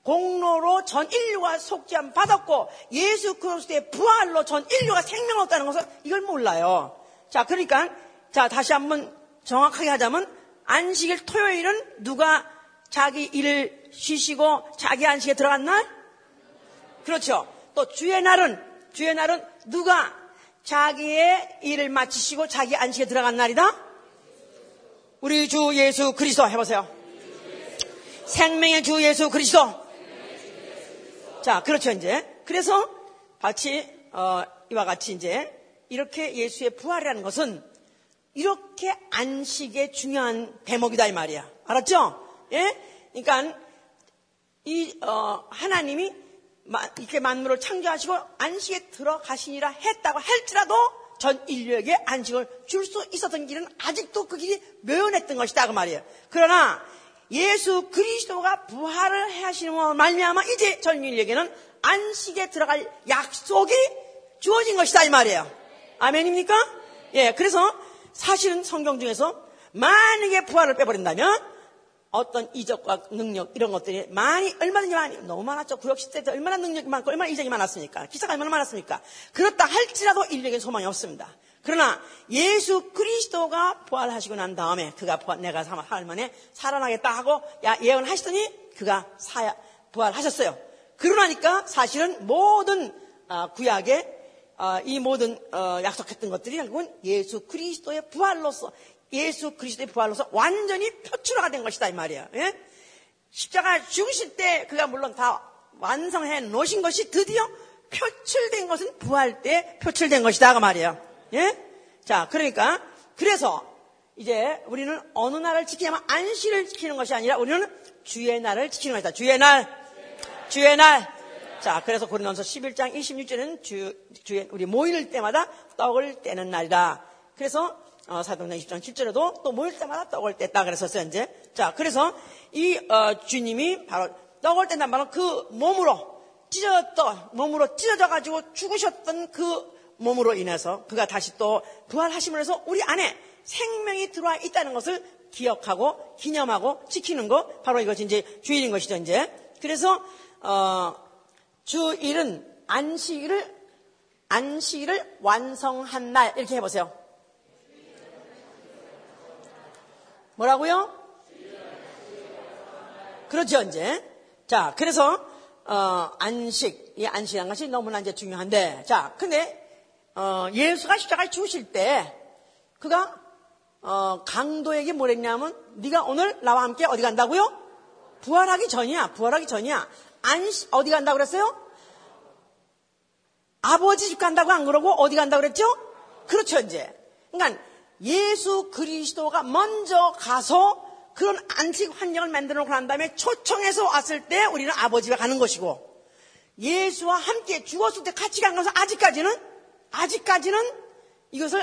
공로로 전 인류가 속죄함 받았고 예수 그리스도의 부활로 전 인류가 생명 얻다는 것을 이걸 몰라요. 자, 그러니까 자 다시 한번 정확하게 하자면 안식일 토요일은 누가 자기 일을 쉬시고 자기 안식에 들어간 날? 그렇죠. 또 주의 날은 주의 날은 누가 자기의 일을 마치시고 자기 안식에 들어간 날이다? 우리 주 예수 그리스도 해보세요. 생명의 주 예수 그리스도. 자, 그렇죠, 이제. 그래서 같이, 어, 이와 같이 이제, 이렇게 예수의 부활이라는 것은 이렇게 안식의 중요한 대목이다, 이 말이야. 알았죠? 예? 그러니까, 이, 어, 하나님이 이렇게 만물을 창조하시고 안식에 들어가시니라 했다고 할지라도 전 인류에게 안식을 줄 수 있었던 길은 아직도 그 길이 묘연했던 것이다 그 말이에요. 그러나 예수 그리스도가 부활을 하시는 말미암아 이제 전 인류에게는 안식에 들어갈 약속이 주어진 것이다 이 말이에요. 아멘입니까? 예, 그래서 사실은 성경 중에서 만약에 부활을 빼버린다면 어떤 이적과 능력 이런 것들이 많이 얼마든지 많이 너무 많았죠. 구역 시대 때 얼마나 능력이 많고 얼마나 이적이 많았습니까? 기사가 얼마나 많았습니까? 그렇다 할지라도 인류에게 소망이 없습니다. 그러나 예수 그리스도가 부활하시고 난 다음에 그가 부활, 내가 사흘 만에 살아나겠다 하고 예언하시더니 그가 사야, 부활하셨어요. 그러나니까 사실은 모든 아, 구약의 어, 이 모든 어, 약속했던 것들이 결국은 예수 그리스도의 부활로서 예수 그리스도의 부활로서 완전히 표출화가 된 것이다 이 말이야. 예? 십자가 죽으실 때 그가 물론 다 완성해 놓으신 것이 드디어 표출된 것은 부활 때 표출된 것이다 그 말이에요. 예? 자, 그러니까 그래서 이제 우리는 어느 날을 지키냐면 안식을 지키는 것이 아니라 우리는 주의 날을 지키는 것이다. 주의 날. 주의 날. 자, 그래서 고린도서 11장 26절에는 주, 주의 우리 모일 때마다 떡을 떼는 날이다. 그래서 어, 사도행전 20장 7절에도 또 모일 때마다 떡을 뗐다 그랬었어요, 이제. 자, 그래서 이 어, 주님이 바로 떡을 뗀단 말은 그 몸으로 찢어졌던 몸으로 찢어져 가지고 죽으셨던 그 몸으로 인해서 그가 다시 또 부활하심을 해서 우리 안에 생명이 들어와 있다는 것을 기억하고 기념하고 지키는 거 바로 이것이 이제 주일인 것이죠 이제. 그래서 어, 주일은 안식일을 안식일을 완성한 날. 이렇게 해보세요. 뭐라고요? 그렇죠 이제. 자 그래서 어, 안식. 이 안식이라는 것이 너무나 이제 중요한데. 자 근데 어, 예수가 십자가에 죽으실 때 그가 어, 강도에게 뭐랬냐면 네가 오늘 나와 함께 어디 간다고요? 부활하기 전이야. 부활하기 전이야. 안 어디 간다고 그랬어요? 아버지 집 간다고 안 그러고 어디 간다고 그랬죠? 그렇죠 이제. 그러니까 예수 그리스도가 먼저 가서 그런 안식 환경을 만들어 놓고 난 다음에 초청해서 왔을 때 우리는 아버지 집에 가는 것이고 예수와 함께 죽었을 때 같이 간 것은 아직까지는 아직까지는 이것을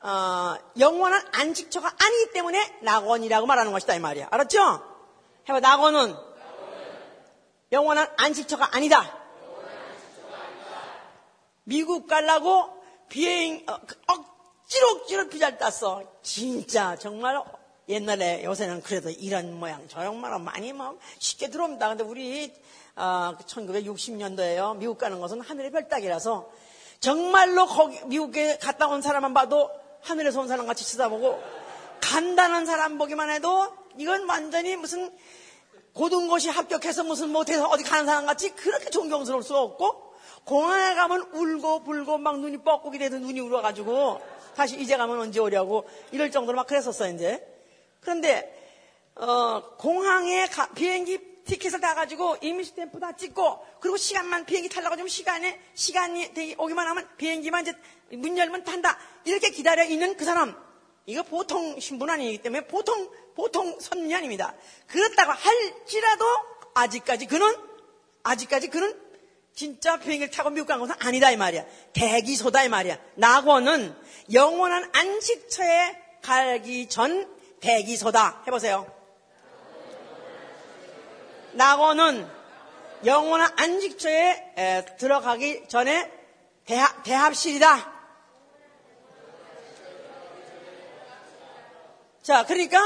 어, 영원한 안식처가 아니기 때문에 낙원이라고 말하는 것이다 이 말이야. 알았죠? 해봐 낙원은 영원한 안식처가 아니다. 미국 갈라고 비행 어, 그 억지로 억지로 비자를 땄어. 진짜 정말 옛날에 요새는 그래도 이런 모양 저런 모양 많이 뭐 쉽게 들어옵니다. 근데 우리 어, 1960년도에요. 미국 가는 것은 하늘의 별따기라서 정말로 거기 미국에 갔다 온 사람만 봐도 하늘에서 온 사람 같이 쳐다보고 간다는 사람 보기만 해도 이건 완전히 무슨 고등고시 합격해서 무슨 못해서 어디 가는 사람 같이 그렇게 존경스러울 수 없고 공항에 가면 울고 불고 막 눈이 뻐꾸기 돼도 눈이 울어가지고 다시 이제 가면 언제 오려고 이럴 정도로 막 그랬었어 이제. 그런데 어, 공항에 가, 비행기 티켓을 다 가지고 이미지 스탬프 다 찍고 그리고 시간만 비행기 타려고 좀 시간에 시간이 오기만 하면 비행기만 이제 문 열면 탄다 이렇게 기다려 있는 그 사람 이거 보통 신분 아니기 때문에 보통 보통 선이 아닙니다. 그렇다고 할지라도 아직까지 그는 아직까지 그는 진짜 비행기를 타고 미국 간 것은 아니다 이 말이야. 대기소다 이 말이야. 낙원은 영원한 안식처에 가기 전 대기소다. 해보세요. 낙원은 영원한 안식처에 들어가기 전에 대합, 대합실이다. 자, 그러니까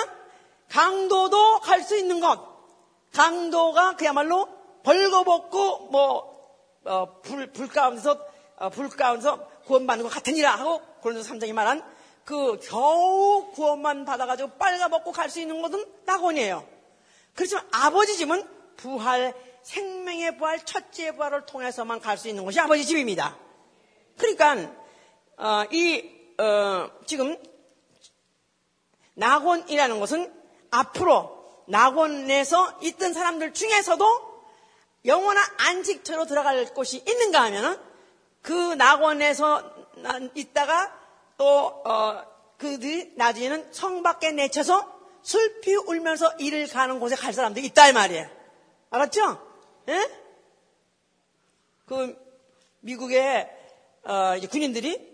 강도도 갈 수 있는 것. 강도가 그야말로 벌거벗고 뭐 어, 불, 불 가운데서 어, 불 가운데서 구원받는 것 같으니라 하고 고린도 3장이 말한 그 겨우 구원만 받아가지고 빨가벗고 갈 수 있는 것은 낙원이에요. 그렇지만 아버지 집은 부활, 생명의 부활, 첫째 부활을 통해서만 갈 수 있는 곳이 아버지 집입니다. 그러니까 어, 이 어, 지금 낙원이라는 것은 앞으로 낙원에서 있던 사람들 중에서도 영원한 안식처로 들어갈 곳이 있는가 하면은 그 낙원에서 있다가 또 어, 그들이 나중에는 성 밖에 내쳐서 슬피 울면서 일을 가는 곳에 갈 사람도 있다 이 말이에요. 알았죠? 예? 그 미국의 어, 이제 군인들이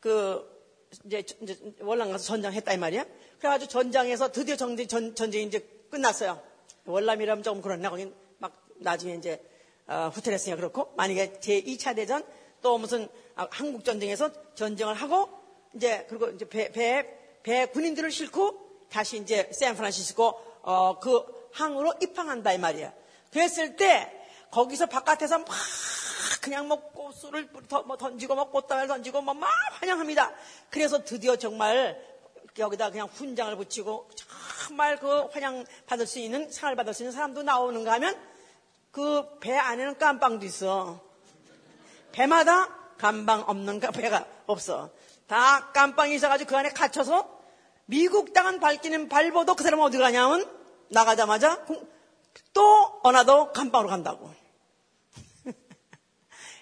그 이제, 이제 월남 가서 전장했다 이 말이야. 그래가지고 전장에서 드디어 전쟁, 전, 전쟁이 이제 끝났어요. 월남이라면 조금 그렇나 거긴 막 나중에 이제 어, 후퇴했으니까 그렇고 만약에 제 2차 대전 또 무슨 아, 한국 전쟁에서 전쟁을 하고 이제 그리고 이제 배, 배, 배 군인들을 싣고 다시 이제 샌프란시스코 어, 그 항으로 입항한다 이 말이야. 그랬을 때 거기서 바깥에서 막 그냥 뭐 꽃술을 뭐 던지고 뭐 꽃다발 던지고 뭐막 환영합니다. 그래서 드디어 정말 여기다 그냥 훈장을 붙이고 정말 그 환영 받을 수 있는 상을 받을 수 있는 사람도 나오는가 하면 그 배 안에는 깜빵도 있어. 배마다 감방 없는 배가 없어. 다 깜빵이 있어가지고 그 안에 갇혀서 미국 땅은 밝기는 밟아도 그 사람은 어디 가냐면 나가자마자 또 어나도 감방으로 간다고.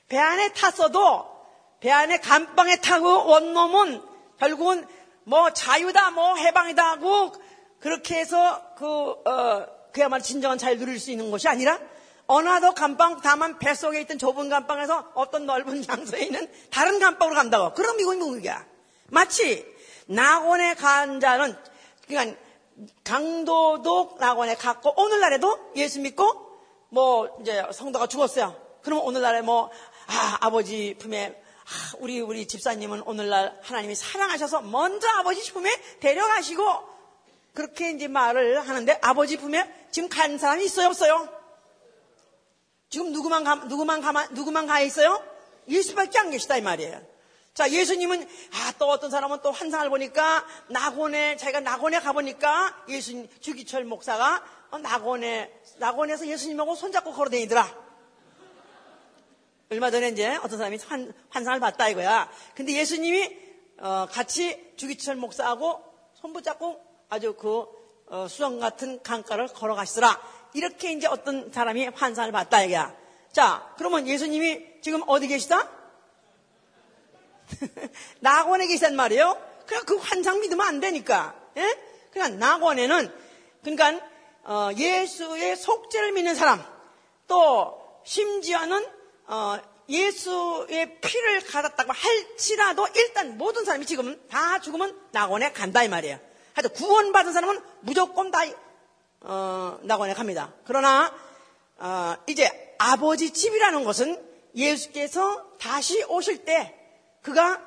배 안에 탔어도 배 안에 감방에 타고 원놈은 결국은 뭐 자유다 뭐 해방이다 하고 그렇게 해서 그 어, 그야말로 진정한 자유 누릴 수 있는 것이 아니라 어나도 감방 다만 뱃속에 있던 좁은 감방에서 어떤 넓은 장소에 있는 다른 감방으로 간다고. 그럼 미국이 미국이야. 마치 낙원에 간 자는 그러니까 강도도 낙원에 갔고 오늘날에도 예수 믿고 뭐 이제 성도가 죽었어요. 그러면 오늘날에 뭐 아, 아버지 품에 아, 우리 우리 집사님은 오늘날 하나님이 사랑하셔서 먼저 아버지 품에 데려가시고 그렇게 이제 말을 하는데 아버지 품에 지금 간 사람이 있어요 없어요? 지금 누구만 가, 누구만 가, 누구만 가 있어요? 예수밖에 안 계시다 이 말이에요. 자, 예수님은 아, 또 어떤 사람은 또 환상을 보니까 낙원에 자기가 낙원에 가 보니까 예수님 주기철 목사가 어, 낙원에 낙원에서 예수님하고 손잡고 걸어다니더라. 얼마 전에 이제 어떤 사람이 환, 환상을 봤다 이거야. 근데 예수님이 어, 같이 주기철 목사하고 손 붙잡고 아주 그 어, 수정 같은 강가를 걸어가시더라. 이렇게 이제 어떤 사람이 환상을 봤다 이거야. 자, 그러면 예수님이 지금 어디 계시다? 낙원에 계시단 말이에요. 그냥 그 환상 믿으면 안 되니까. 예? 그냥 낙원에는 그러니까 어, 예수의 속죄를 믿는 사람 또 심지어는 어, 예수의 피를 가졌다고 할지라도 일단 모든 사람이 지금 다 죽으면 낙원에 간다 이 말이에요. 하여튼 구원받은 사람은 무조건 다 어, 낙원에 갑니다. 그러나 어, 이제 아버지 집이라는 것은 예수께서 다시 오실 때 그가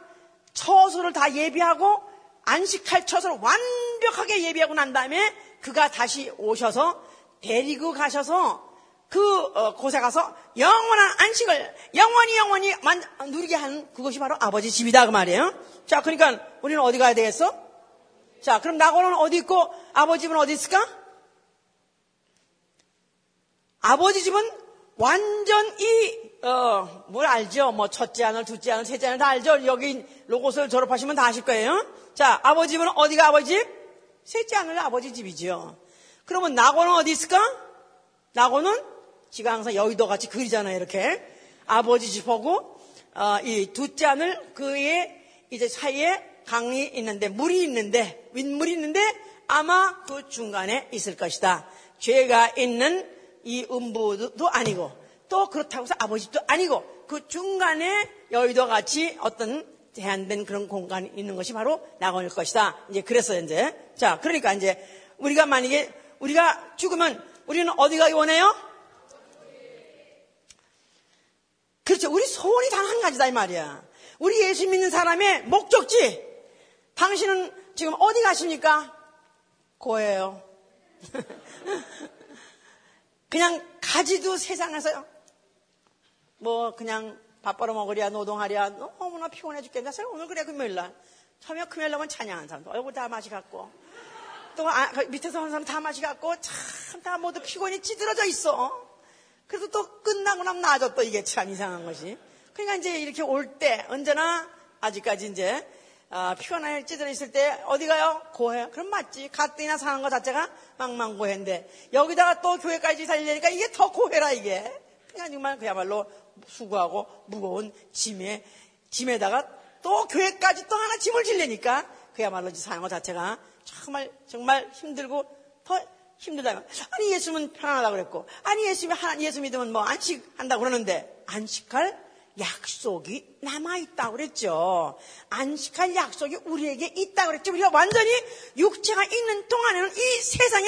처소를 다 예비하고 안식할 처소를 완벽하게 예비하고 난 다음에 그가 다시 오셔서 데리고 가셔서 그 어, 곳에 가서 영원한 안식을 영원히 영원히 만, 누리게 하는 그것이 바로 아버지 집이다 그 말이에요. 자, 그러니까 우리는 어디 가야 되겠어? 자, 그럼 나고는 어디 있고 아버지 집은 어디 있을까? 아버지 집은 완전히 어, 뭘 알죠? 뭐 첫째 아들, 둘째 아들, 셋째 아들 다 알죠? 여기 로고스를 졸업하시면 다 아실 거예요. 자, 아버지 집은 어디가 아버지 집? 셋째 아들 아버지 집이죠. 그러면 나고는 어디 있을까? 나고는 지가 항상 여의도 같이 그리잖아요, 이렇게. 아버지 집하고 어, 이 둘째 아들 그의 이제 사이에 강이 있는데 물이 있는데 윗물이 있는데 아마 그 중간에 있을 것이다. 죄가 있는 이 음부도 아니고 또 그렇다고 해서 아버지도 아니고 그 중간에 여의도 같이 어떤 제한된 그런 공간이 있는 것이 바로 낙원일 것이다. 이제 그래서 이제 자 그러니까 이제 우리가 만약에 우리가 죽으면 우리는 어디 가기 원해요? 그렇죠. 우리 소원이 단 한 가지다 이 말이야. 우리 예수 믿는 사람의 목적지. 당신은 지금 어디 가십니까? 고예요. 그냥 가지도 세상에서 뭐 그냥 밥 벌어 먹으랴 노동하랴 너무나 피곤해 죽겠다. 사실 오늘 그래 금요일날 처음에 금요일날은 찬양한 사람도 얼굴 다 맛이 갔고 또 아, 그 밑에서 하는 사람 다 맛이 갔고 참 다 모두 피곤이 찌들어져 있어. 그래도 또 끝나고 나면 나아져 또 이게 참 이상한 것이. 그러니까 이제 이렇게 올 때 언제나 아직까지 이제 아, 피곤하게 찌들어 있을 때 어디 가요? 고해. 그럼 맞지. 가뜩이나 사는 것 자체가 망망고해인데 여기다가 또 교회까지 살리려니까 이게 더 고해라 이게. 그냥 정말 그야말로 수고하고 무거운 짐에 짐에다가 또 교회까지 또 하나 짐을 질려니까 그야말로 사는 것 자체가 정말 정말 힘들고 더 힘들다면 아니 예수는 편안하다고 그랬고 아니 예수님 하나 예수 믿으면 뭐 안식한다고 그러는데 안식할 약속이 남아있다고 그랬죠. 안식할 약속이 우리에게 있다고 그랬죠. 우리가 완전히 육체가 있는 동안에는 이 세상에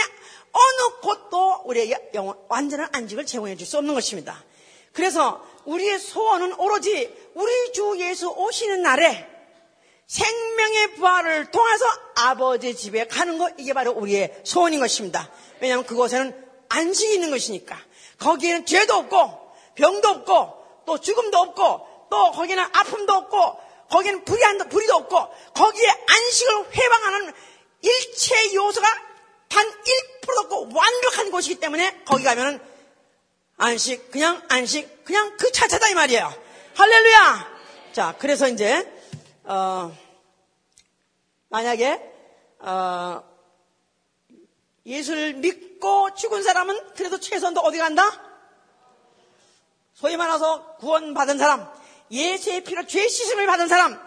어느 곳도 우리에게 영원, 완전한 안식을 제공해 줄 수 없는 것입니다. 그래서 우리의 소원은 오로지 우리 주 예수 오시는 날에 생명의 부활을 통해서 아버지 집에 가는 것, 이게 바로 우리의 소원인 것입니다. 왜냐하면 그곳에는 안식이 있는 것이니까. 거기에는 죄도 없고, 병도 없고, 또 죽음도 없고 또 거기는 아픔도 없고 거기는 불이 불이도 없고 거기에 안식을 회방하는 일체 요소가 단 1%도 없고 완벽한 곳이기 때문에 거기 가면은 안식 그냥 안식 그냥 그 차차다 이 말이에요. 할렐루야. 자, 그래서 이제, 어, 만약에, 어, 예수를 믿고 죽은 사람은 그래도 최선도 어디 간다? 소위 말해서 구원받은 사람, 예수의 피로 죄 씻음을 받은 사람,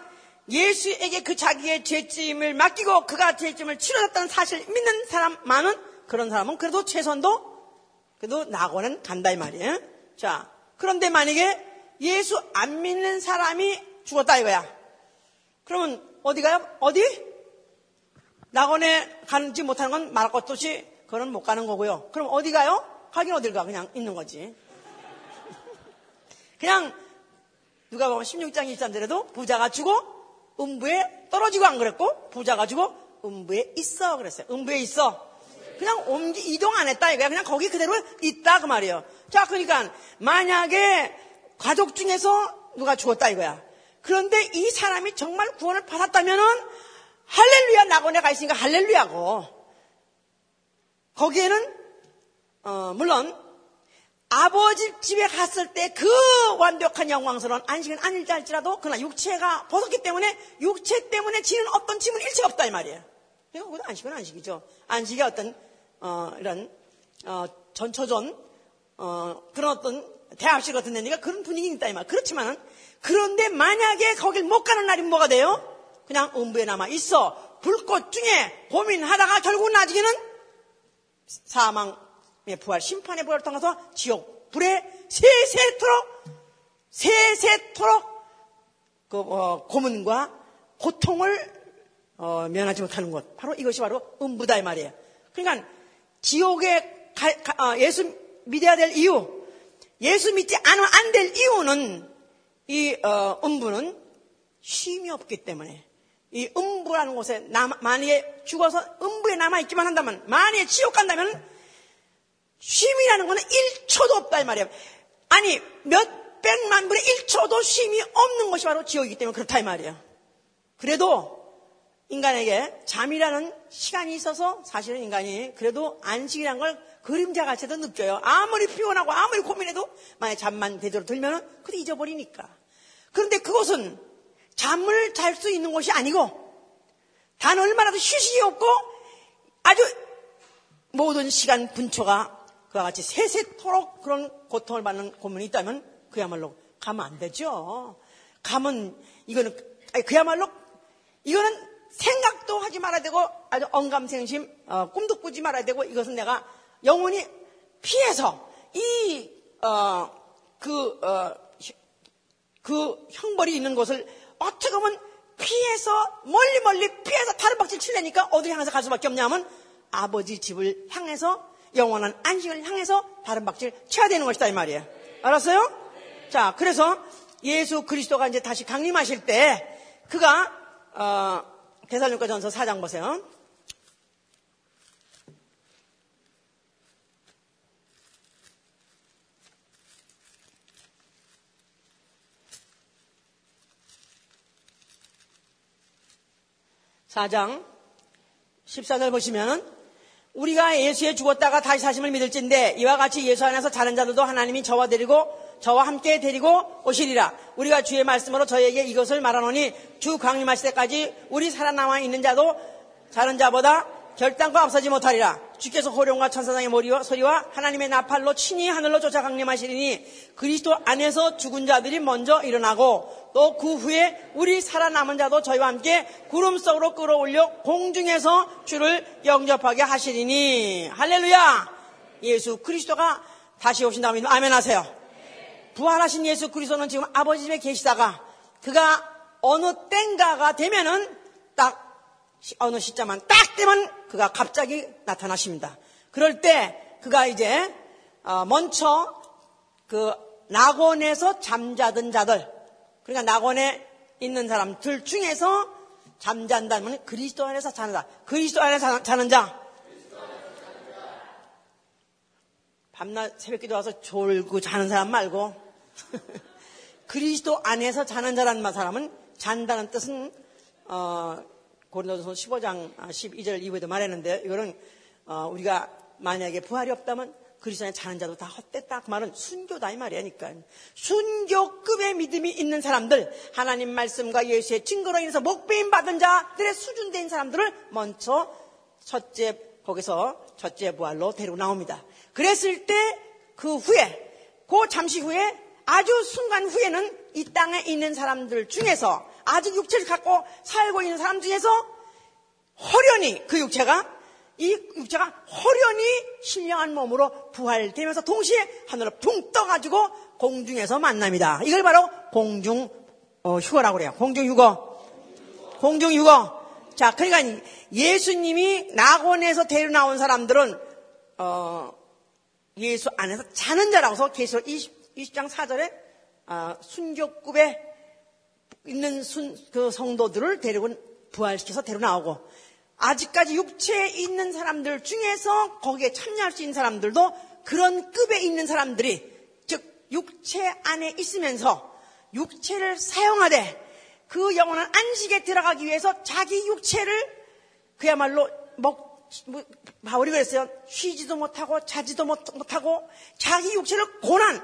예수에게 그 자기의 죄짐을 맡기고 그가 죄짐을 치러졌다는 사실 을 믿는 사람만은 그런 사람은 그래도 최선도 그래도 낙원은 간다 이 말이에요. 자, 그런데 만약에 예수 안 믿는 사람이 죽었다 이거야. 그러면 어디 가요? 어디? 낙원에 가는지 못하는 건 말할 것도 없이 그건 못 가는 거고요. 그럼 어디 가요? 가긴 어딜 가? 그냥 있는 거지. 그냥 누가 보면 16장 23절에도 부자가 죽어 음부에 떨어지고 안 그랬고 부자가 죽어 음부에 있어 그랬어요. 음부에 있어. 그냥 옮기 이동 안 했다 이거야. 그냥 거기 그대로 있다 그 말이에요. 자, 그러니까 만약에 가족 중에서 누가 죽었다 이거야. 그런데 이 사람이 정말 구원을 받았다면은 할렐루야 낙원에 가 있으니까 할렐루야고 거기에는 어, 물론 아버지 집에 갔을 때 그 완벽한 영광스러운 안식은 아닐지 할지라도 그러나 육체가 벗었기 때문에 육체 때문에 지는 어떤 짐은 일체가 없다 이 말이에요. 그러니까 안식은 안식이죠. 안식이 어떤 어, 이런 어, 전초전 어, 그런 어떤 대합실 같은 데니까 그런 분위기는 있다 이 말. 그렇지만은 그런데 만약에 거길 못 가는 날이 뭐가 돼요? 그냥 음부에 남아 있어 불꽃 중에 고민하다가 결국 나중에는 사망의 부활, 심판의 부활을 통해서 지옥 불에 세세토록 세세토록 그 어, 고문과 고통을 어, 면하지 못하는 것 바로 이것이 바로 음부다 이 말이에요. 그러니까 지옥에 가, 가, 어, 예수 믿어야 될 이유, 예수 믿지 않으면 안 될 이유는 이 어, 음부는 쉼이 없기 때문에 이 음부라는 곳에 남, 만약에 죽어서 음부에 남아 있기만 한다면 만약에 지옥 간다면 쉼이라는 것은 1초도 없다 이 말이에요. 아니 몇 백만 분의 1초도 쉼이 없는 것이 바로 지옥이기 때문에 그렇다 이 말이에요. 그래도 인간에게 잠이라는 시간이 있어서 사실은 인간이 그래도 안식이라는 걸 그림자 같이도 느껴요. 아무리 피곤하고 아무리 고민해도 만약 잠만 제대로 들면은 그래 잊어버리니까. 그런데 그것은 잠을 잘 수 있는 곳이 아니고 단 얼마라도 휴식이 없고 아주 모든 시간 분초가 그와 같이 세세토록 그런 고통을 받는 고문이 있다면 그야말로 가면 안 되죠. 가면 이거는 그야말로 이거는 생각도 하지 말아야 되고 아주 언감생심 어, 꿈도 꾸지 말아야 되고 이것은 내가 영원히 피해서 이그 어, 그, 어, 그 형벌이 있는 곳을 어떻게 보면 피해서 멀리 멀리 피해서 다른 박질 칠래니까 어디를 향해서 갈 수밖에 없냐면 아버지 집을 향해서 영원한 안식을 향해서 다른 박질 쳐야 되는 것이다 이 말이에요. 알았어요? 자, 그래서 예수 그리스도가 이제 다시 강림하실 때 그가 어, 대살로니가 전서 4장 보세요. 사장 14절 보시면 우리가 예수에 죽었다가 다시 사심을 믿을진데 이와 같이 예수 안에서 자는 자들도 하나님이 저와 데리고 저와 함께 데리고 오시리라. 우리가 주의 말씀으로 저에게 이것을 말하노니 주 강림하실 때까지 우리 살아남아 있는 자도 자는 자보다 결단과 앞서지 못하리라. 주께서 호령과 천사장의 머리와 소리와 하나님의 나팔로 친히 하늘로 쫓아 강림하시리니 그리스도 안에서 죽은 자들이 먼저 일어나고 또 그 후에 우리 살아남은 자도 저희와 함께 구름 속으로 끌어올려 공중에서 주를 영접하게 하시리니. 할렐루야! 예수 그리스도가 다시 오신다면 아멘 하세요. 부활하신 예수 그리스도는 지금 아버지 집에 계시다가 그가 어느 땐가가 되면은 딱 어느 시점만 딱 되면 그가 갑자기 나타나십니다. 그럴 때 그가 이제 어, 먼저 그 낙원에서 잠자던 자들 그러니까 낙원에 있는 사람들 중에서 잠잔다면 그리스도 안에서 자는 자 그리스도 안에서 자는 자 밤낮 새벽기도 와서 졸고 자는 사람 말고 그리스도 안에서 자는 자란 사람은 잔다는 뜻은 어, 고린도서 15장 12절 아, 이후에도 말했는데 이거는 어, 우리가 만약에 부활이 없다면 그리스도 안에 자는 자도 다 헛됐다. 그 말은 순교다 이 말이니까. 순교급의 믿음이 있는 사람들, 하나님 말씀과 예수의 증거로 인해서 목배임 받은 자들의 수준된 사람들을 먼저 첫째 거기서 첫째 부활로 데리고 나옵니다. 그랬을 때 그 후에 그 잠시 후에 아주 순간 후에는 이 땅에 있는 사람들 중에서 아직 육체를 갖고 살고 있는 사람 중에서 호련히 그 육체가 이 육체가 호련히 신령한 몸으로 부활되면서 동시에 하늘로 붕 떠가지고 공중에서 만납니다. 이걸 바로 공중 어, 휴거라고 그래요. 공중 휴거. 공중 휴거. 자, 그러니까 예수님이 낙원에서 데려 나온 사람들은 어, 예수 안에서 자는 자라고서 계시록 20, 20 장 4절에 어, 순교급에 있는 순, 그 성도들을 데리고 부활시켜서 데려 나오고 아직까지 육체에 있는 사람들 중에서 거기에 참여할 수 있는 사람들도 그런 급에 있는 사람들이 즉 육체 안에 있으면서 육체를 사용하되 그 영원한 안식에 들어가기 위해서 자기 육체를 그야말로 먹, 뭐, 바울이 그랬어요. 쉬지도 못하고 자지도 못하고 자기 육체를 고난,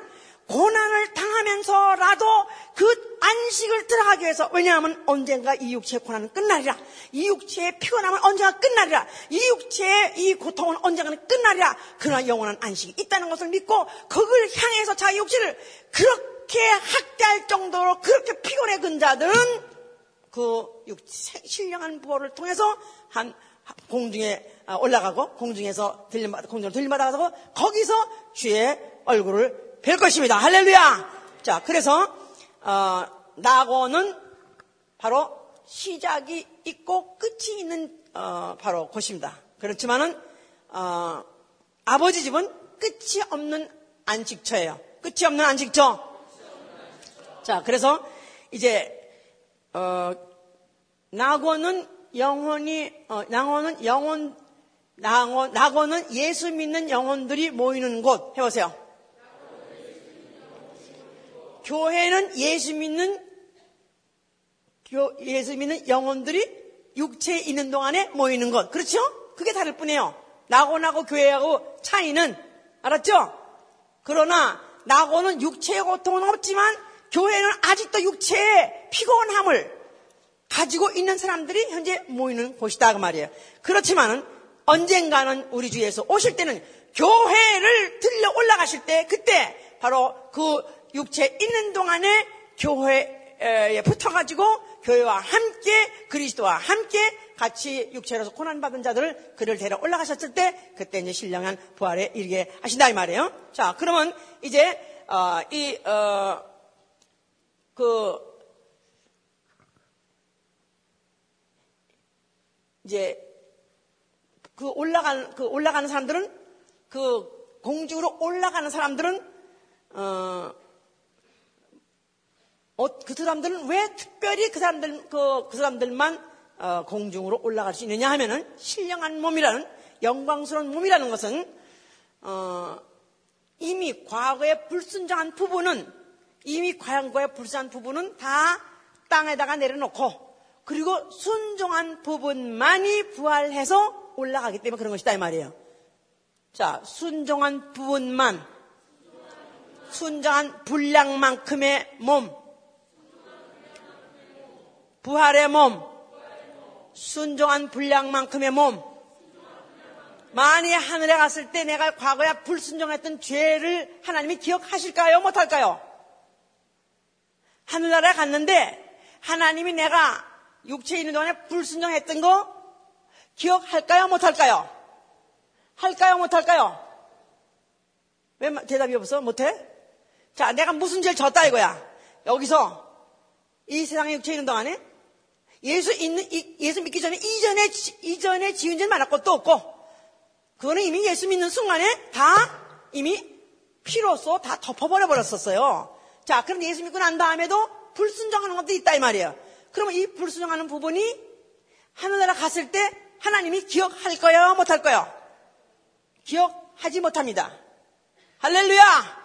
고난을 당하면서라도 그 안식을 들어가기 위해서 왜냐하면 언젠가 이 육체의 고난은 끝나리라. 이 육체의 피곤함은 언젠가 끝나리라. 이 육체의 이 고통은 언젠가는 끝나리라. 그러나 영원한 안식이 있다는 것을 믿고 그걸 향해서 자기 육체를 그렇게 학대할 정도로 그렇게 피곤해 근 자들은 그 육체, 신령한 부호를 통해서 한 공중에 올라가고 공중에서 들림받아 공중으로 들림받아가서 거기서 주의 얼굴을 뵐 것입니다. 할렐루야! 자, 그래서, 어, 낙원은 바로 시작이 있고 끝이 있는, 어, 바로 곳입니다. 그렇지만은, 어, 아버지 집은 끝이 없는 안식처예요. 끝이 없는 안식처. 자, 그래서 이제, 어, 낙원은 영혼이, 어, 낙원은 영혼, 낙원, 낙원은 예수 믿는 영혼들이 모이는 곳. 해보세요. 교회는 예수 믿는 예수 믿는 영혼들이 육체에 있는 동안에 모이는 것. 그렇죠? 그게 다를 뿐이에요. 낙원하고 교회하고 차이는 알았죠? 그러나 낙원은 육체의 고통은 없지만 교회는 아직도 육체의 피곤함을 가지고 있는 사람들이 현재 모이는 곳이다 그 말이에요. 그렇지만은 언젠가는 우리 주에서 오실 때는 교회를 들려 올라가실 때 그때 바로 그 육체 있는 동안에 교회에 붙어가지고 교회와 함께 그리스도와 함께 같이 육체로서 고난받은 자들을 그를 데려 올라가셨을 때 그때 이제 신령한 부활에 이르게 하신다 이 말이에요. 자 그러면 이제 어, 이그 어, 이제 그 올라간 그 올라가는 사람들은 그 공중으로 올라가는 사람들은 어, 어, 그 사람들은 왜 특별히 그 사람들, 그, 그 사람들만 어, 공중으로 올라갈 수 있느냐 하면은 신령한 몸이라는 영광스러운 몸이라는 것은 어, 이미 과거에 불순종한 부분은 이미 과거에 불순한 부분은 다 땅에다가 내려놓고 그리고 순종한 부분만이 부활해서 올라가기 때문에 그런 것이다 이 말이에요. 자, 순종한 부분만 순종한 분량만큼의 몸 부활의 몸, 순종한 분량만큼의 몸. 만일 하늘에 갔을 때 내가 과거에 불순종했던 죄를 하나님이 기억하실까요? 못할까요? 하늘나라에 갔는데 하나님이 내가 육체에 있는 동안에 불순종했던 거 기억할까요? 못할까요? 할까요? 못할까요? 왜 대답이 없어? 못해? 자, 내가 무슨 죄를 졌다 이거야. 여기서 이 세상에 육체에 있는 동안에 예수 있는, 예수 믿기 전에 이전에, 이전에 지은 죄는 많았 것도 없고, 그거는 이미 예수 믿는 순간에 다 이미 피로써 다 덮어버려 버렸었어요. 자, 그럼 예수 믿고 난 다음에도 불순종하는 것도 있다 이 말이에요. 그러면 이 불순종하는 부분이 하늘나라 갔을 때 하나님이 기억할 거예요? 못할 거예요? 기억하지 못합니다. 할렐루야!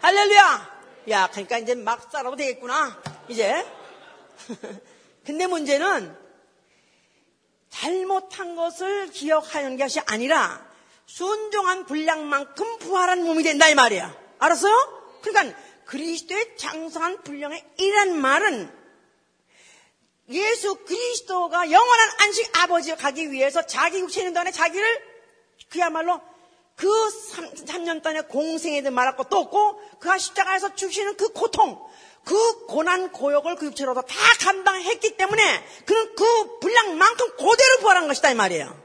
할렐루야! 야, 그러니까 이제 막 살아도 되겠구나. 이제. 근데 문제는 잘못한 것을 기억하는 것이 아니라 순종한 분량만큼 부활한 몸이 된다 이 말이야. 알았어요? 그러니까 그리스도의 장성한 분량의 이란 말은 예수 그리스도가 영원한 안식 아버지에 가기 위해서 자기 육체 있는 동안에 자기를 그야말로 그 3, 년 동안의 공생에도 말할 것도 없고 그가 십자가에서 주시는 그 고통 그 고난 고역을 그 육체로도 다 감당했기 때문에 그는 그 분량만큼 그대로 부활한 것이다 이 말이에요.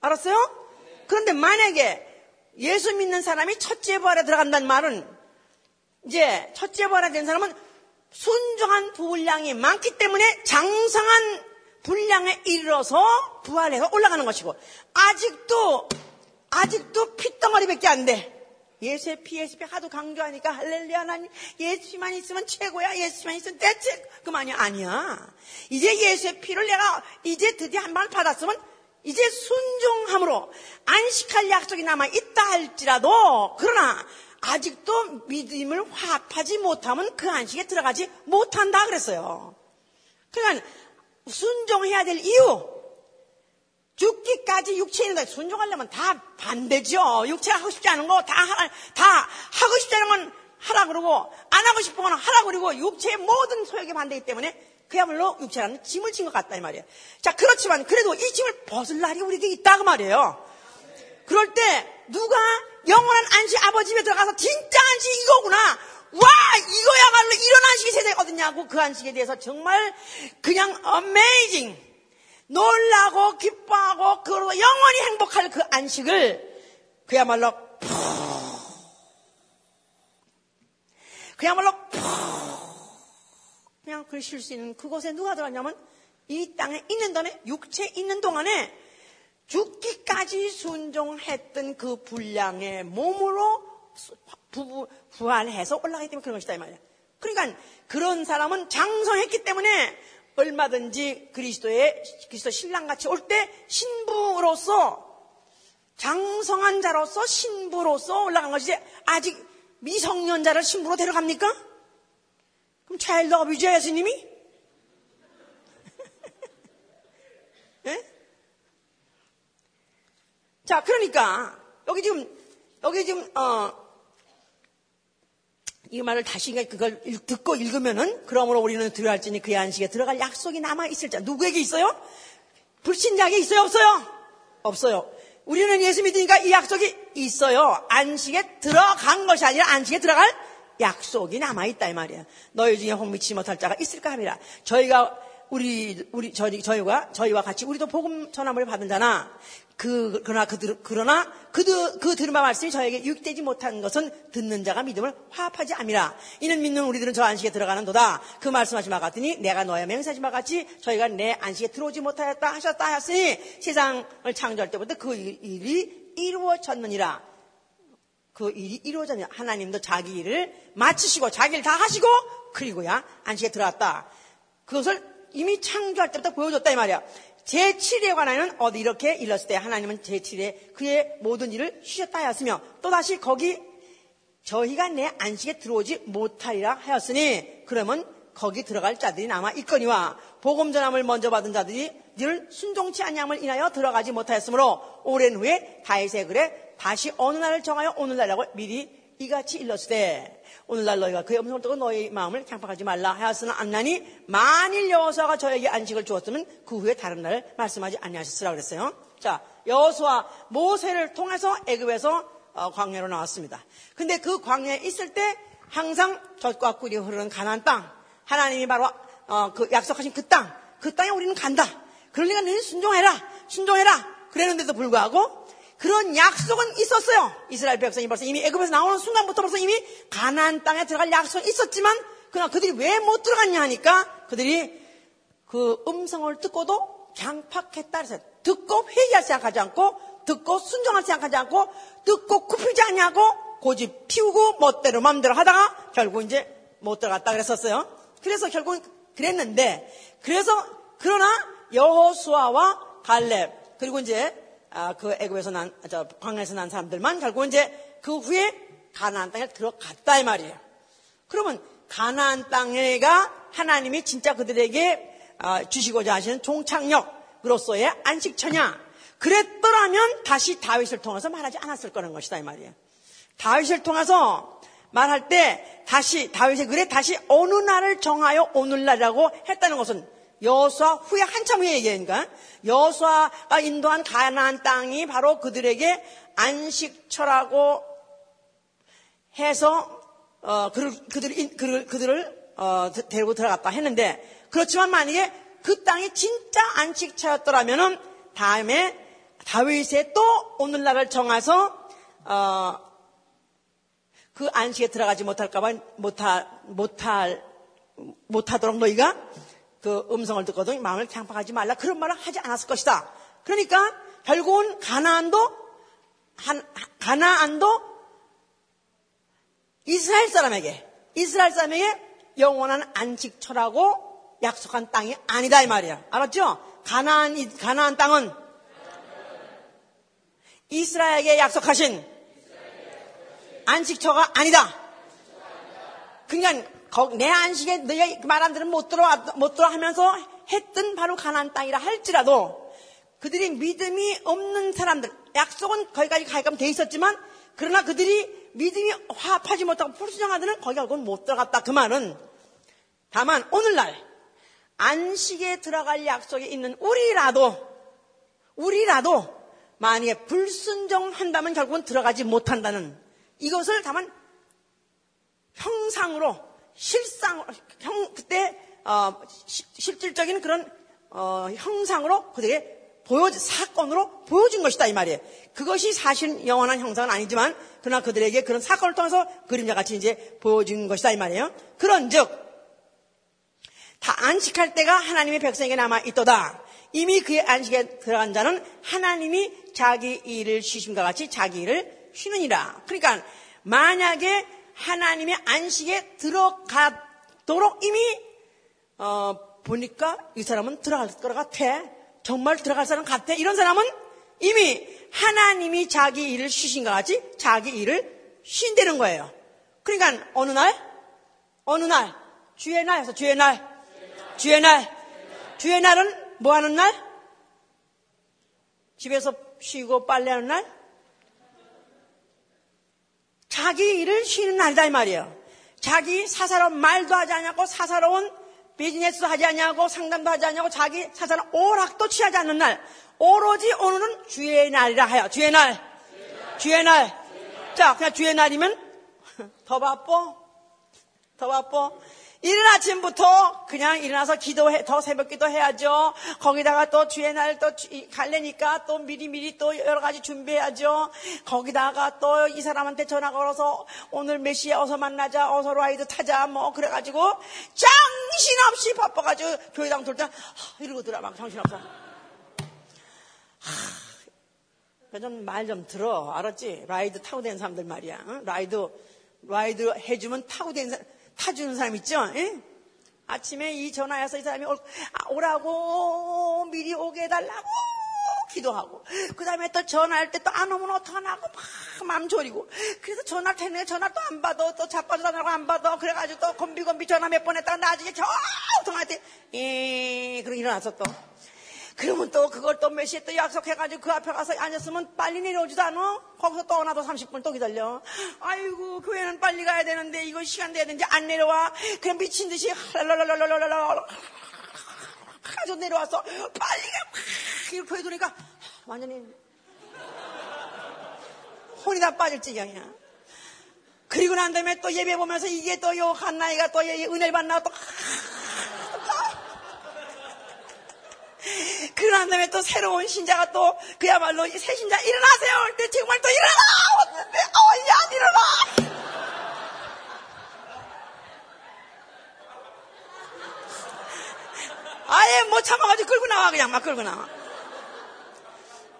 알았어요? 그런데 만약에 예수 믿는 사람이 첫째 부활에 들어간다는 말은 이제 첫째 부활에 된 사람은 순종한 분량이 많기 때문에 장성한 분량에 이르러서 부활해서 올라가는 것이고 아직도 아직도 핏덩어리밖에 안 돼. 예수의 피, 예수의 피 하도 강조하니까 할렐루야 하나님 예수만 있으면 최고야 예수만 있으면 대체 그만이 아니야. 이제 예수의 피를 내가 이제 드디어 한 번 받았으면 이제 순종함으로 안식할 약속이 남아 있다 할지라도 그러나 아직도 믿음을 화합하지 못하면 그 안식에 들어가지 못한다 그랬어요. 그러니까 순종해야 될 이유 죽기까지 육체 있는 데 순종하려면 다 반대죠. 육체가 하고 싶지 않은 거다다 하고 않은 건 하라 그러고 안 하고 싶은 건 하라 그러고 육체의 모든 소욕에 반대이기 때문에 그야말로 육체라는 짐을 진 것 같다 이 말이에요. 자 그렇지만 그래도 이 짐을 벗을 날이 우리에게 있다 그 말이에요. 그럴 때 누가 영원한 안식 아버지 집에 들어가서 진짜 안식 이거구나. 와 이거야말로 이런 안식이 세상에 어딨냐고 그 안식에 대해서 정말 그냥 어메이징 놀라고 기뻐하고 그리고 영원히 행복할 그 안식을 그야말로 푹 그야말로 푹 그냥 글쉴 수 있는 그곳에 누가 들어갔냐면 이 땅에 있는 동안에 육체 있는 동안에 죽기까지 순종했던 그 분량의 몸으로 부, 부활해서 올라가기 때문에 그런 것이다 이 말이야. 그러니까 그런 사람은 장성했기 때문에 얼마든지 그리스도의 그리스도 신랑같이 올 때 신부로서 장성한 자로서 신부로서 올라간 것이지 아직 미성년자를 신부로 데려갑니까? 그럼 차일드 어비죠 예수님이? 네? 자 그러니까 여기 지금 여기 지금 어, 이 말을 다시 그걸 듣고 읽으면은 그러므로 우리는 들어갈지니 그의 안식에 들어갈 약속이 남아 있을 자 누구에게 있어요? 불신자에게 있어요 없어요? 없어요. 우리는 예수 믿으니까 이 약속이 있어요. 안식에 들어간 것이 아니라 안식에 들어갈 약속이 남아 있다 이 말이야. 너희 중에 혹미치 못할 자가 있을까 하리라. 저희가 우리 우리 저희 저희가 저희와 같이 우리도 복음 전함을 받은 자나 그, 그러나 그, 그러나 그, 그 들은 바 말씀이 저에게 유익되지 못한 것은 듣는 자가 믿음을 화합하지 않니라 이는 믿는 우리들은 저 안식에 들어가는 도다. 그 말씀하지 마 같으니 내가 너의 맹세하지 마 같이 저희가 내 안식에 들어오지 못하였다 하셨다 하였으니 세상을 창조할 때부터 그 일이 이루어졌느니라. 그 일이 이루어졌느니라. 하나님도 자기 일을 마치시고 자기 일다 하시고 그리고야 안식에 들어왔다. 그것을 이미 창조할 때부터 보여줬다 이 말이야. 제7에 관하여는 어디 이렇게 일렀을 때 하나님은 제7에 그의 모든 일을 쉬셨다 하였으며 또다시 거기 저희가 내 안식에 들어오지 못하리라 하였으니 그러면 거기 들어갈 자들이 남아 있거니와 복음 전함을 먼저 받은 자들이 늘 순종치 않냐을 인하여 들어가지 못하였으므로 오랜 후에 다윗의 글에 다시 어느 날을 정하여 오늘날이라고 미리 이같이 일렀을 때 오늘날 너희가 그의 음성을 듣고 너희 마음을 강팍하지 말라 하였으나 안나니 만일 여호수아가 저에게 안식을 주었으면 그 후에 다른 날을 말씀하지 아니하셨으라 그랬어요. 자, 여호수아 모세를 통해서 애굽에서 어, 광야로 나왔습니다. 근데 그 광야에 있을 때 항상 젖과 꿀이 흐르는 가나안 땅, 하나님이 바로 어, 그 약속하신 그 땅, 그 땅에 우리는 간다. 그러니까 너희 순종해라, 순종해라. 그랬는데도 불구하고 그런 약속은 있었어요. 이스라엘 백성이 벌써 이미 애굽에서 나오는 순간부터 벌써 이미 가나안 땅에 들어갈 약속은 있었지만 그러나 그들이 왜 못 들어갔냐 하니까 그들이 그 음성을 듣고도 강팍했다 그래서 듣고 회개할 생각하지 않고 듣고 순종할 생각하지 않고 듣고 굽히지 않냐고 고집 피우고 멋대로 마음대로 하다가 결국 이제 못 들어갔다 그랬었어요. 그래서 결국 그랬는데 그래서 그러나 여호수아와 갈렙 그리고 이제 아, 그 애굽에서 난, 저 광야에서 난 사람들만 결국 이제 그 후에 가나안 땅에 들어갔다 이 말이에요. 그러면 가나안 땅에가 하나님이 진짜 그들에게 아, 주시고자 하시는 종착역으로서의 안식처냐? 그랬더라면 다시 다윗을 통해서 말하지 않았을 거라는 것이다 이 말이에요. 다윗을 통해서 말할 때 다시 다윗의 글에 다시 어느 날을 정하여 오늘날이라고 했다는 것은 여수와 후에 한참 후에 얘기하니까. 여수아가 인도한 가나안 땅이 바로 그들에게 안식처라고 해서 어, 그들, 그들, 그들, 그들을 어, 데리고 들어갔다 했는데 그렇지만 만약에 그 땅이 진짜 안식처였더라면은 다음에 다윗의 또 오늘날을 정해서 어, 그 안식에 들어가지 못할까봐 못할 못할 못하도록 너희가 그 음성을 듣거든 마음을 강팍하지 말라 그런 말을 하지 않았을 것이다. 그러니까 결국은 가나안도 한, 가나안도 이스라엘 사람에게 이스라엘 사람에게 영원한 안식처라고 약속한 땅이 아니다 이 말이야. 알았죠? 가나안 가나안 땅은 이스라엘에게 약속하신 안식처가 아니다. 그러니까 내 안식에 말한 대로 못 들어 못 들어 하면서 했던 바로 가나안 땅이라 할지라도 그들이 믿음이 없는 사람들 약속은 거기까지 가게끔 돼 있었지만 그러나 그들이 믿음이 화합하지 못하고 불순종하들은 거기 결국은 못 들어갔다. 그 말은 다만 오늘날 안식에 들어갈 약속이 있는 우리라도 우리라도 만약에 불순종한다면 결국은 들어가지 못한다는 이것을 다만 형상으로 실상 형 그때 어, 시, 실질적인 그런 어, 형상으로 그들에게 보여준 사건으로 보여준 것이다 이 말이에요. 그것이 사실 영원한 형상은 아니지만 그러나 그들에게 그런 사건을 통해서 그림자 같이 이제 보여준 것이다 이 말이에요. 그런즉 다 안식할 때가 하나님의 백성에게 남아 있도다. 이미 그의 안식에 들어간 자는 하나님이 자기 일을 쉬심과 같이 자기 일을 쉬느니라. 그러니까 만약에 하나님의 안식에 들어가도록 이미 어, 보니까 이 사람은 들어갈 것 같아. 정말 들어갈 사람 같아. 이런 사람은 이미 하나님이 자기 일을 쉬신 것 같이 자기 일을 쉰다는 거예요. 그러니까 어느 날, 어느 날, 주의 날에서 주의 날, 주의 날, 주의 날은 뭐 하는 날? 집에서 쉬고 빨래하는 날? 자기 일을 쉬는 날이다 이 말이에요. 자기 사사로운 말도 하지 않냐고 사사로운 비즈니스도 하지 않냐고 상담도 하지 않냐고 자기 사사로운 오락도 취하지 않는 날. 오로지 오늘은 주의 날이라 하여 주의 날. 주의 날. 자, 그냥 주의 날이면 더 바빠? 더 바빠? 이른 아침부터 그냥 일어나서 기도해, 더 새벽 기도 해야죠. 거기다가 또 주의 날또 갈래니까 또 미리미리 또 여러 가지 준비해야죠. 거기다가 또 이 사람한테 전화 걸어서 오늘 몇 시에 어서 만나자, 어서 ride 타자, 뭐 그래가지고 정신없이 바빠가지고 교회당 돌 때, 이러고 들어, 막 정신없어. 좀 말좀 좀 들어. 알았지? ride 타고 된 사람들 말이야. 응? ride, ride 해주면 타고 된 사람, 타주는 사람 있죠? 예? 아침에 이 전화해서 이 사람이 아, 오라고 미리 오게 해달라고 기도하고 그 다음에 또 전화할 때 또 안 오면 어떡하나고 막 마음 졸이고 그래서 전화 테네 전화 또 안 받아 또 자빠져 전화고 안 받아 그래가지고 또 건비건비 전화 몇 번 했다가 나중에 저 전화할 때예 그러고 일어나서 또 그러면 또 그걸 또 몇 시에 또 약속해가지고 그 앞에 가서 앉았으면 빨리 내려오지도 않아? 거기서 또 나도 30분 또 기다려. 아이고, 교회는 빨리 가야 되는데 이거 시간 돼야 되는지 안 내려와. 그냥 미친 듯이 랄랄랄랄랄랄랄 가져 내려와서 빨리 가. 이렇게 해두니까 완전히 혼이 다 빠질 지경이야. 그리고 난 다음에 또 예배 보면서 이게 또 요 한나이가 또 은혜를 받나 또 그러난 다음에 또 새로운 신자가 또 그야말로 새 신자 일어나세요 할 때 정말 또 일어나! 왔는데 어, 야, 일어나! 아예 못 참아가지고 끌고 나와 그냥 막 끌고 나와.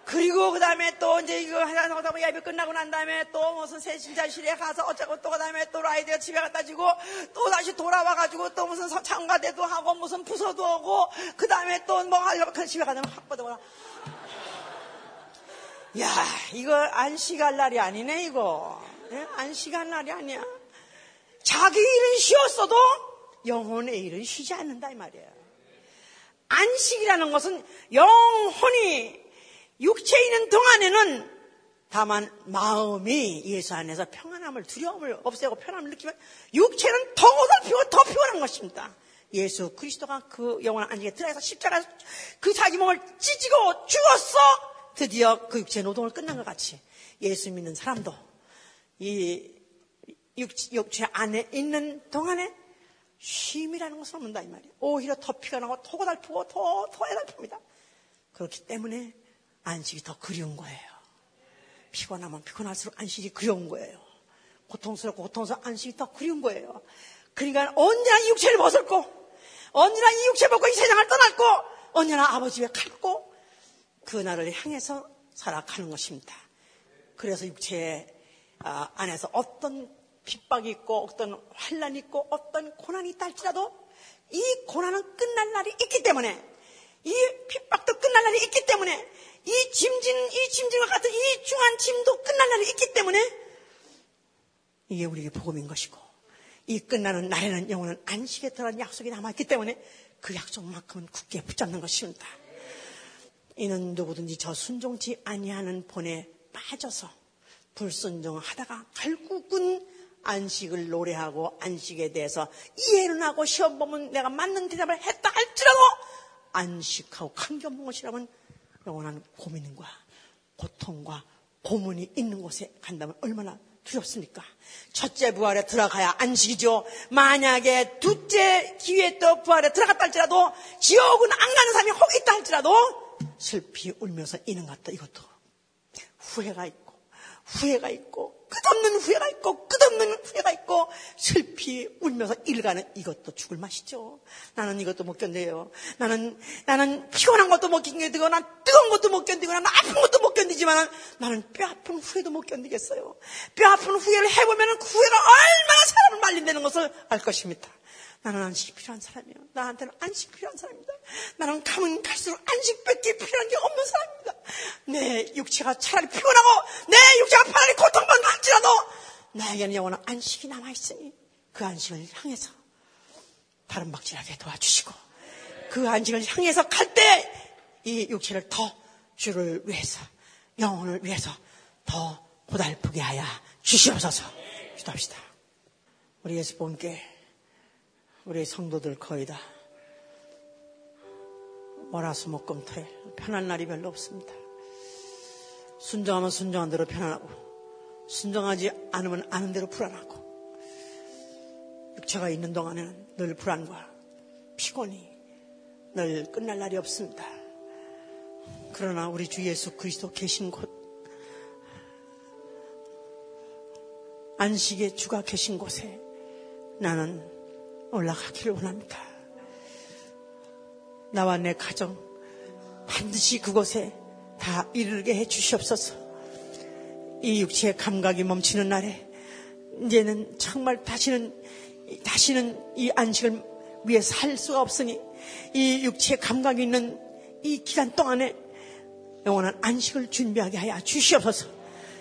그리고 그 다음에 또 이제 이거 하다 보다 예배 끝나고 난 다음에 또 무슨 새신자실에 가서 어쩌고 또 그 다음에 또 라이드가 집에 갖다 주고 또 다시 돌아와가지고 또 무슨 창가대도 하고 무슨 부서도 하고 그 다음에 또 뭐 하려고 그 집에 가면 확 뻗어보라. 야, 이거 안식할 날이 아니네, 이거. 예? 안식할 날이 아니야. 자기 일은 쉬었어도 영혼의 일은 쉬지 않는다, 이 말이에요. 안식이라는 것은 영혼이 육체에 있는 동안에는 다만 마음이 예수 안에서 평안함을 두려움을 없애고 편함을 느끼면 육체는 더 어설피고 더 피곤한 것입니다. 예수 그리스도가 그 영원한 안식에 들어가서 십자가 그 자기 몸을 찢고 죽었어 드디어 그 육체 노동을 끝난 것 같이 예수 믿는 사람도 이 육체 안에 있는 동안에 쉼이라는 것을 얻는다 이 말이에요. 오히려 더 피가 나고 더 고달프고 더, 더 해달픕니다. 그렇기 때문에 안식이 더 그리운 거예요. 피곤하면 피곤할수록 안식이 그리운 거예요. 고통스럽고 고통스러운 안식이 더 그리운 거예요. 그러니까 언제나 이 육체를 벗었고, 언제나 이 육체 벗고 이 세상을 떠났고, 언제나 아버지 에 갔고, 그날을 향해서 살아가는 것입니다. 그래서 육체 아, 안에서 어떤 핍박이 있고 어떤 환란이 있고 어떤 고난이 있다 할지라도 이 고난은 끝날 날이 있기 때문에 이 핍박도 끝날 날이 있기 때문에 이 짐진 이 짐진과 같은 이 중한 짐도 끝날 날이 있기 때문에 이게 우리에게 복음인 것이고 이 끝나는 날에는 영혼은 안식에 들어간 약속이 남아있기 때문에 그 약속만큼은 굳게 붙잡는 것입니다. 이는 누구든지 저 순종치 아니하는 본에 빠져서 불순종하다가 결국은 안식을 노래하고 안식에 대해서 이해는 하고 시험 보면 내가 맞는 대답을 했다 할지라도 안식하고 감겨본 것이라면 영원한 고민과 고통과 고문이 있는 곳에 간다면 얼마나 두렵습니까? 첫째 부활에 들어가야 안식이죠. 만약에 둘째 기회에 또 부활에 들어갔다 할지라도 지옥은 안 가는 사람이 혹 있다 할지라도 슬피 울면서 이는 것도 이것도 후회가 있고 후회가 있고 끝없는 후회가 있고 끝없는 후회가 있고 슬피 울면서 일가는 이것도 죽을 맛이죠. 나는 이것도 못 견뎌요. 나는 나는 피곤한 것도 못 견디고 난 뜨거운 것도 못 견디고 난 아픈 것도 못 견디지만 나는 뼈 아픈 후회도 못 견디겠어요. 뼈 아픈 후회를 해보면 그 후회가 얼마나 사람을 말린다는 것을 알 것입니다. 나는 안식이 필요한 사람이에요. 나한테는 안식 필요한 사람입니다. 나는 가면 갈수록 안식밖에 필요한 게 없는 사람입니다. 내 육체가 차라리 피곤하고 내 육체가 차라리 고통받는 할지라도 나에게는 영원한 안식이 남아있으니 그 안식을 향해서 다른 박질하게 도와주시고 그 안식을 향해서 갈 때 이 육체를 더 주를 위해서 영혼을 위해서 더 고달프게 하여 주시옵소서 기도합시다. 우리 예수 본께 우리 성도들 거의 다 월화수목금토일 편한 날이 별로 없습니다. 순정하면 순정한 대로 편안하고 순정하지 않으면 아는 대로 불안하고 육체가 있는 동안에는 늘 불안과 피곤이 늘 끝날 날이 없습니다. 그러나 우리 주 예수 그리스도 계신 곳 안식의 주가 계신 곳에 나는 올라가기를 원합니다. 나와 내 가정 반드시 그곳에 다 이르게 해 주시옵소서. 이 육체의 감각이 멈추는 날에 이제는 정말 다시는 다시는 이 안식을 위해 살 수가 없으니 이 육체의 감각이 있는 이 기간 동안에 영원한 안식을 준비하게 하여 주시옵소서.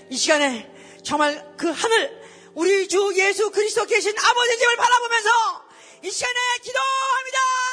이 시간에 정말 그 하늘 우리 주 예수 그리스도 계신 아버지 집을 바라보면서 이 시간에 기도합니다.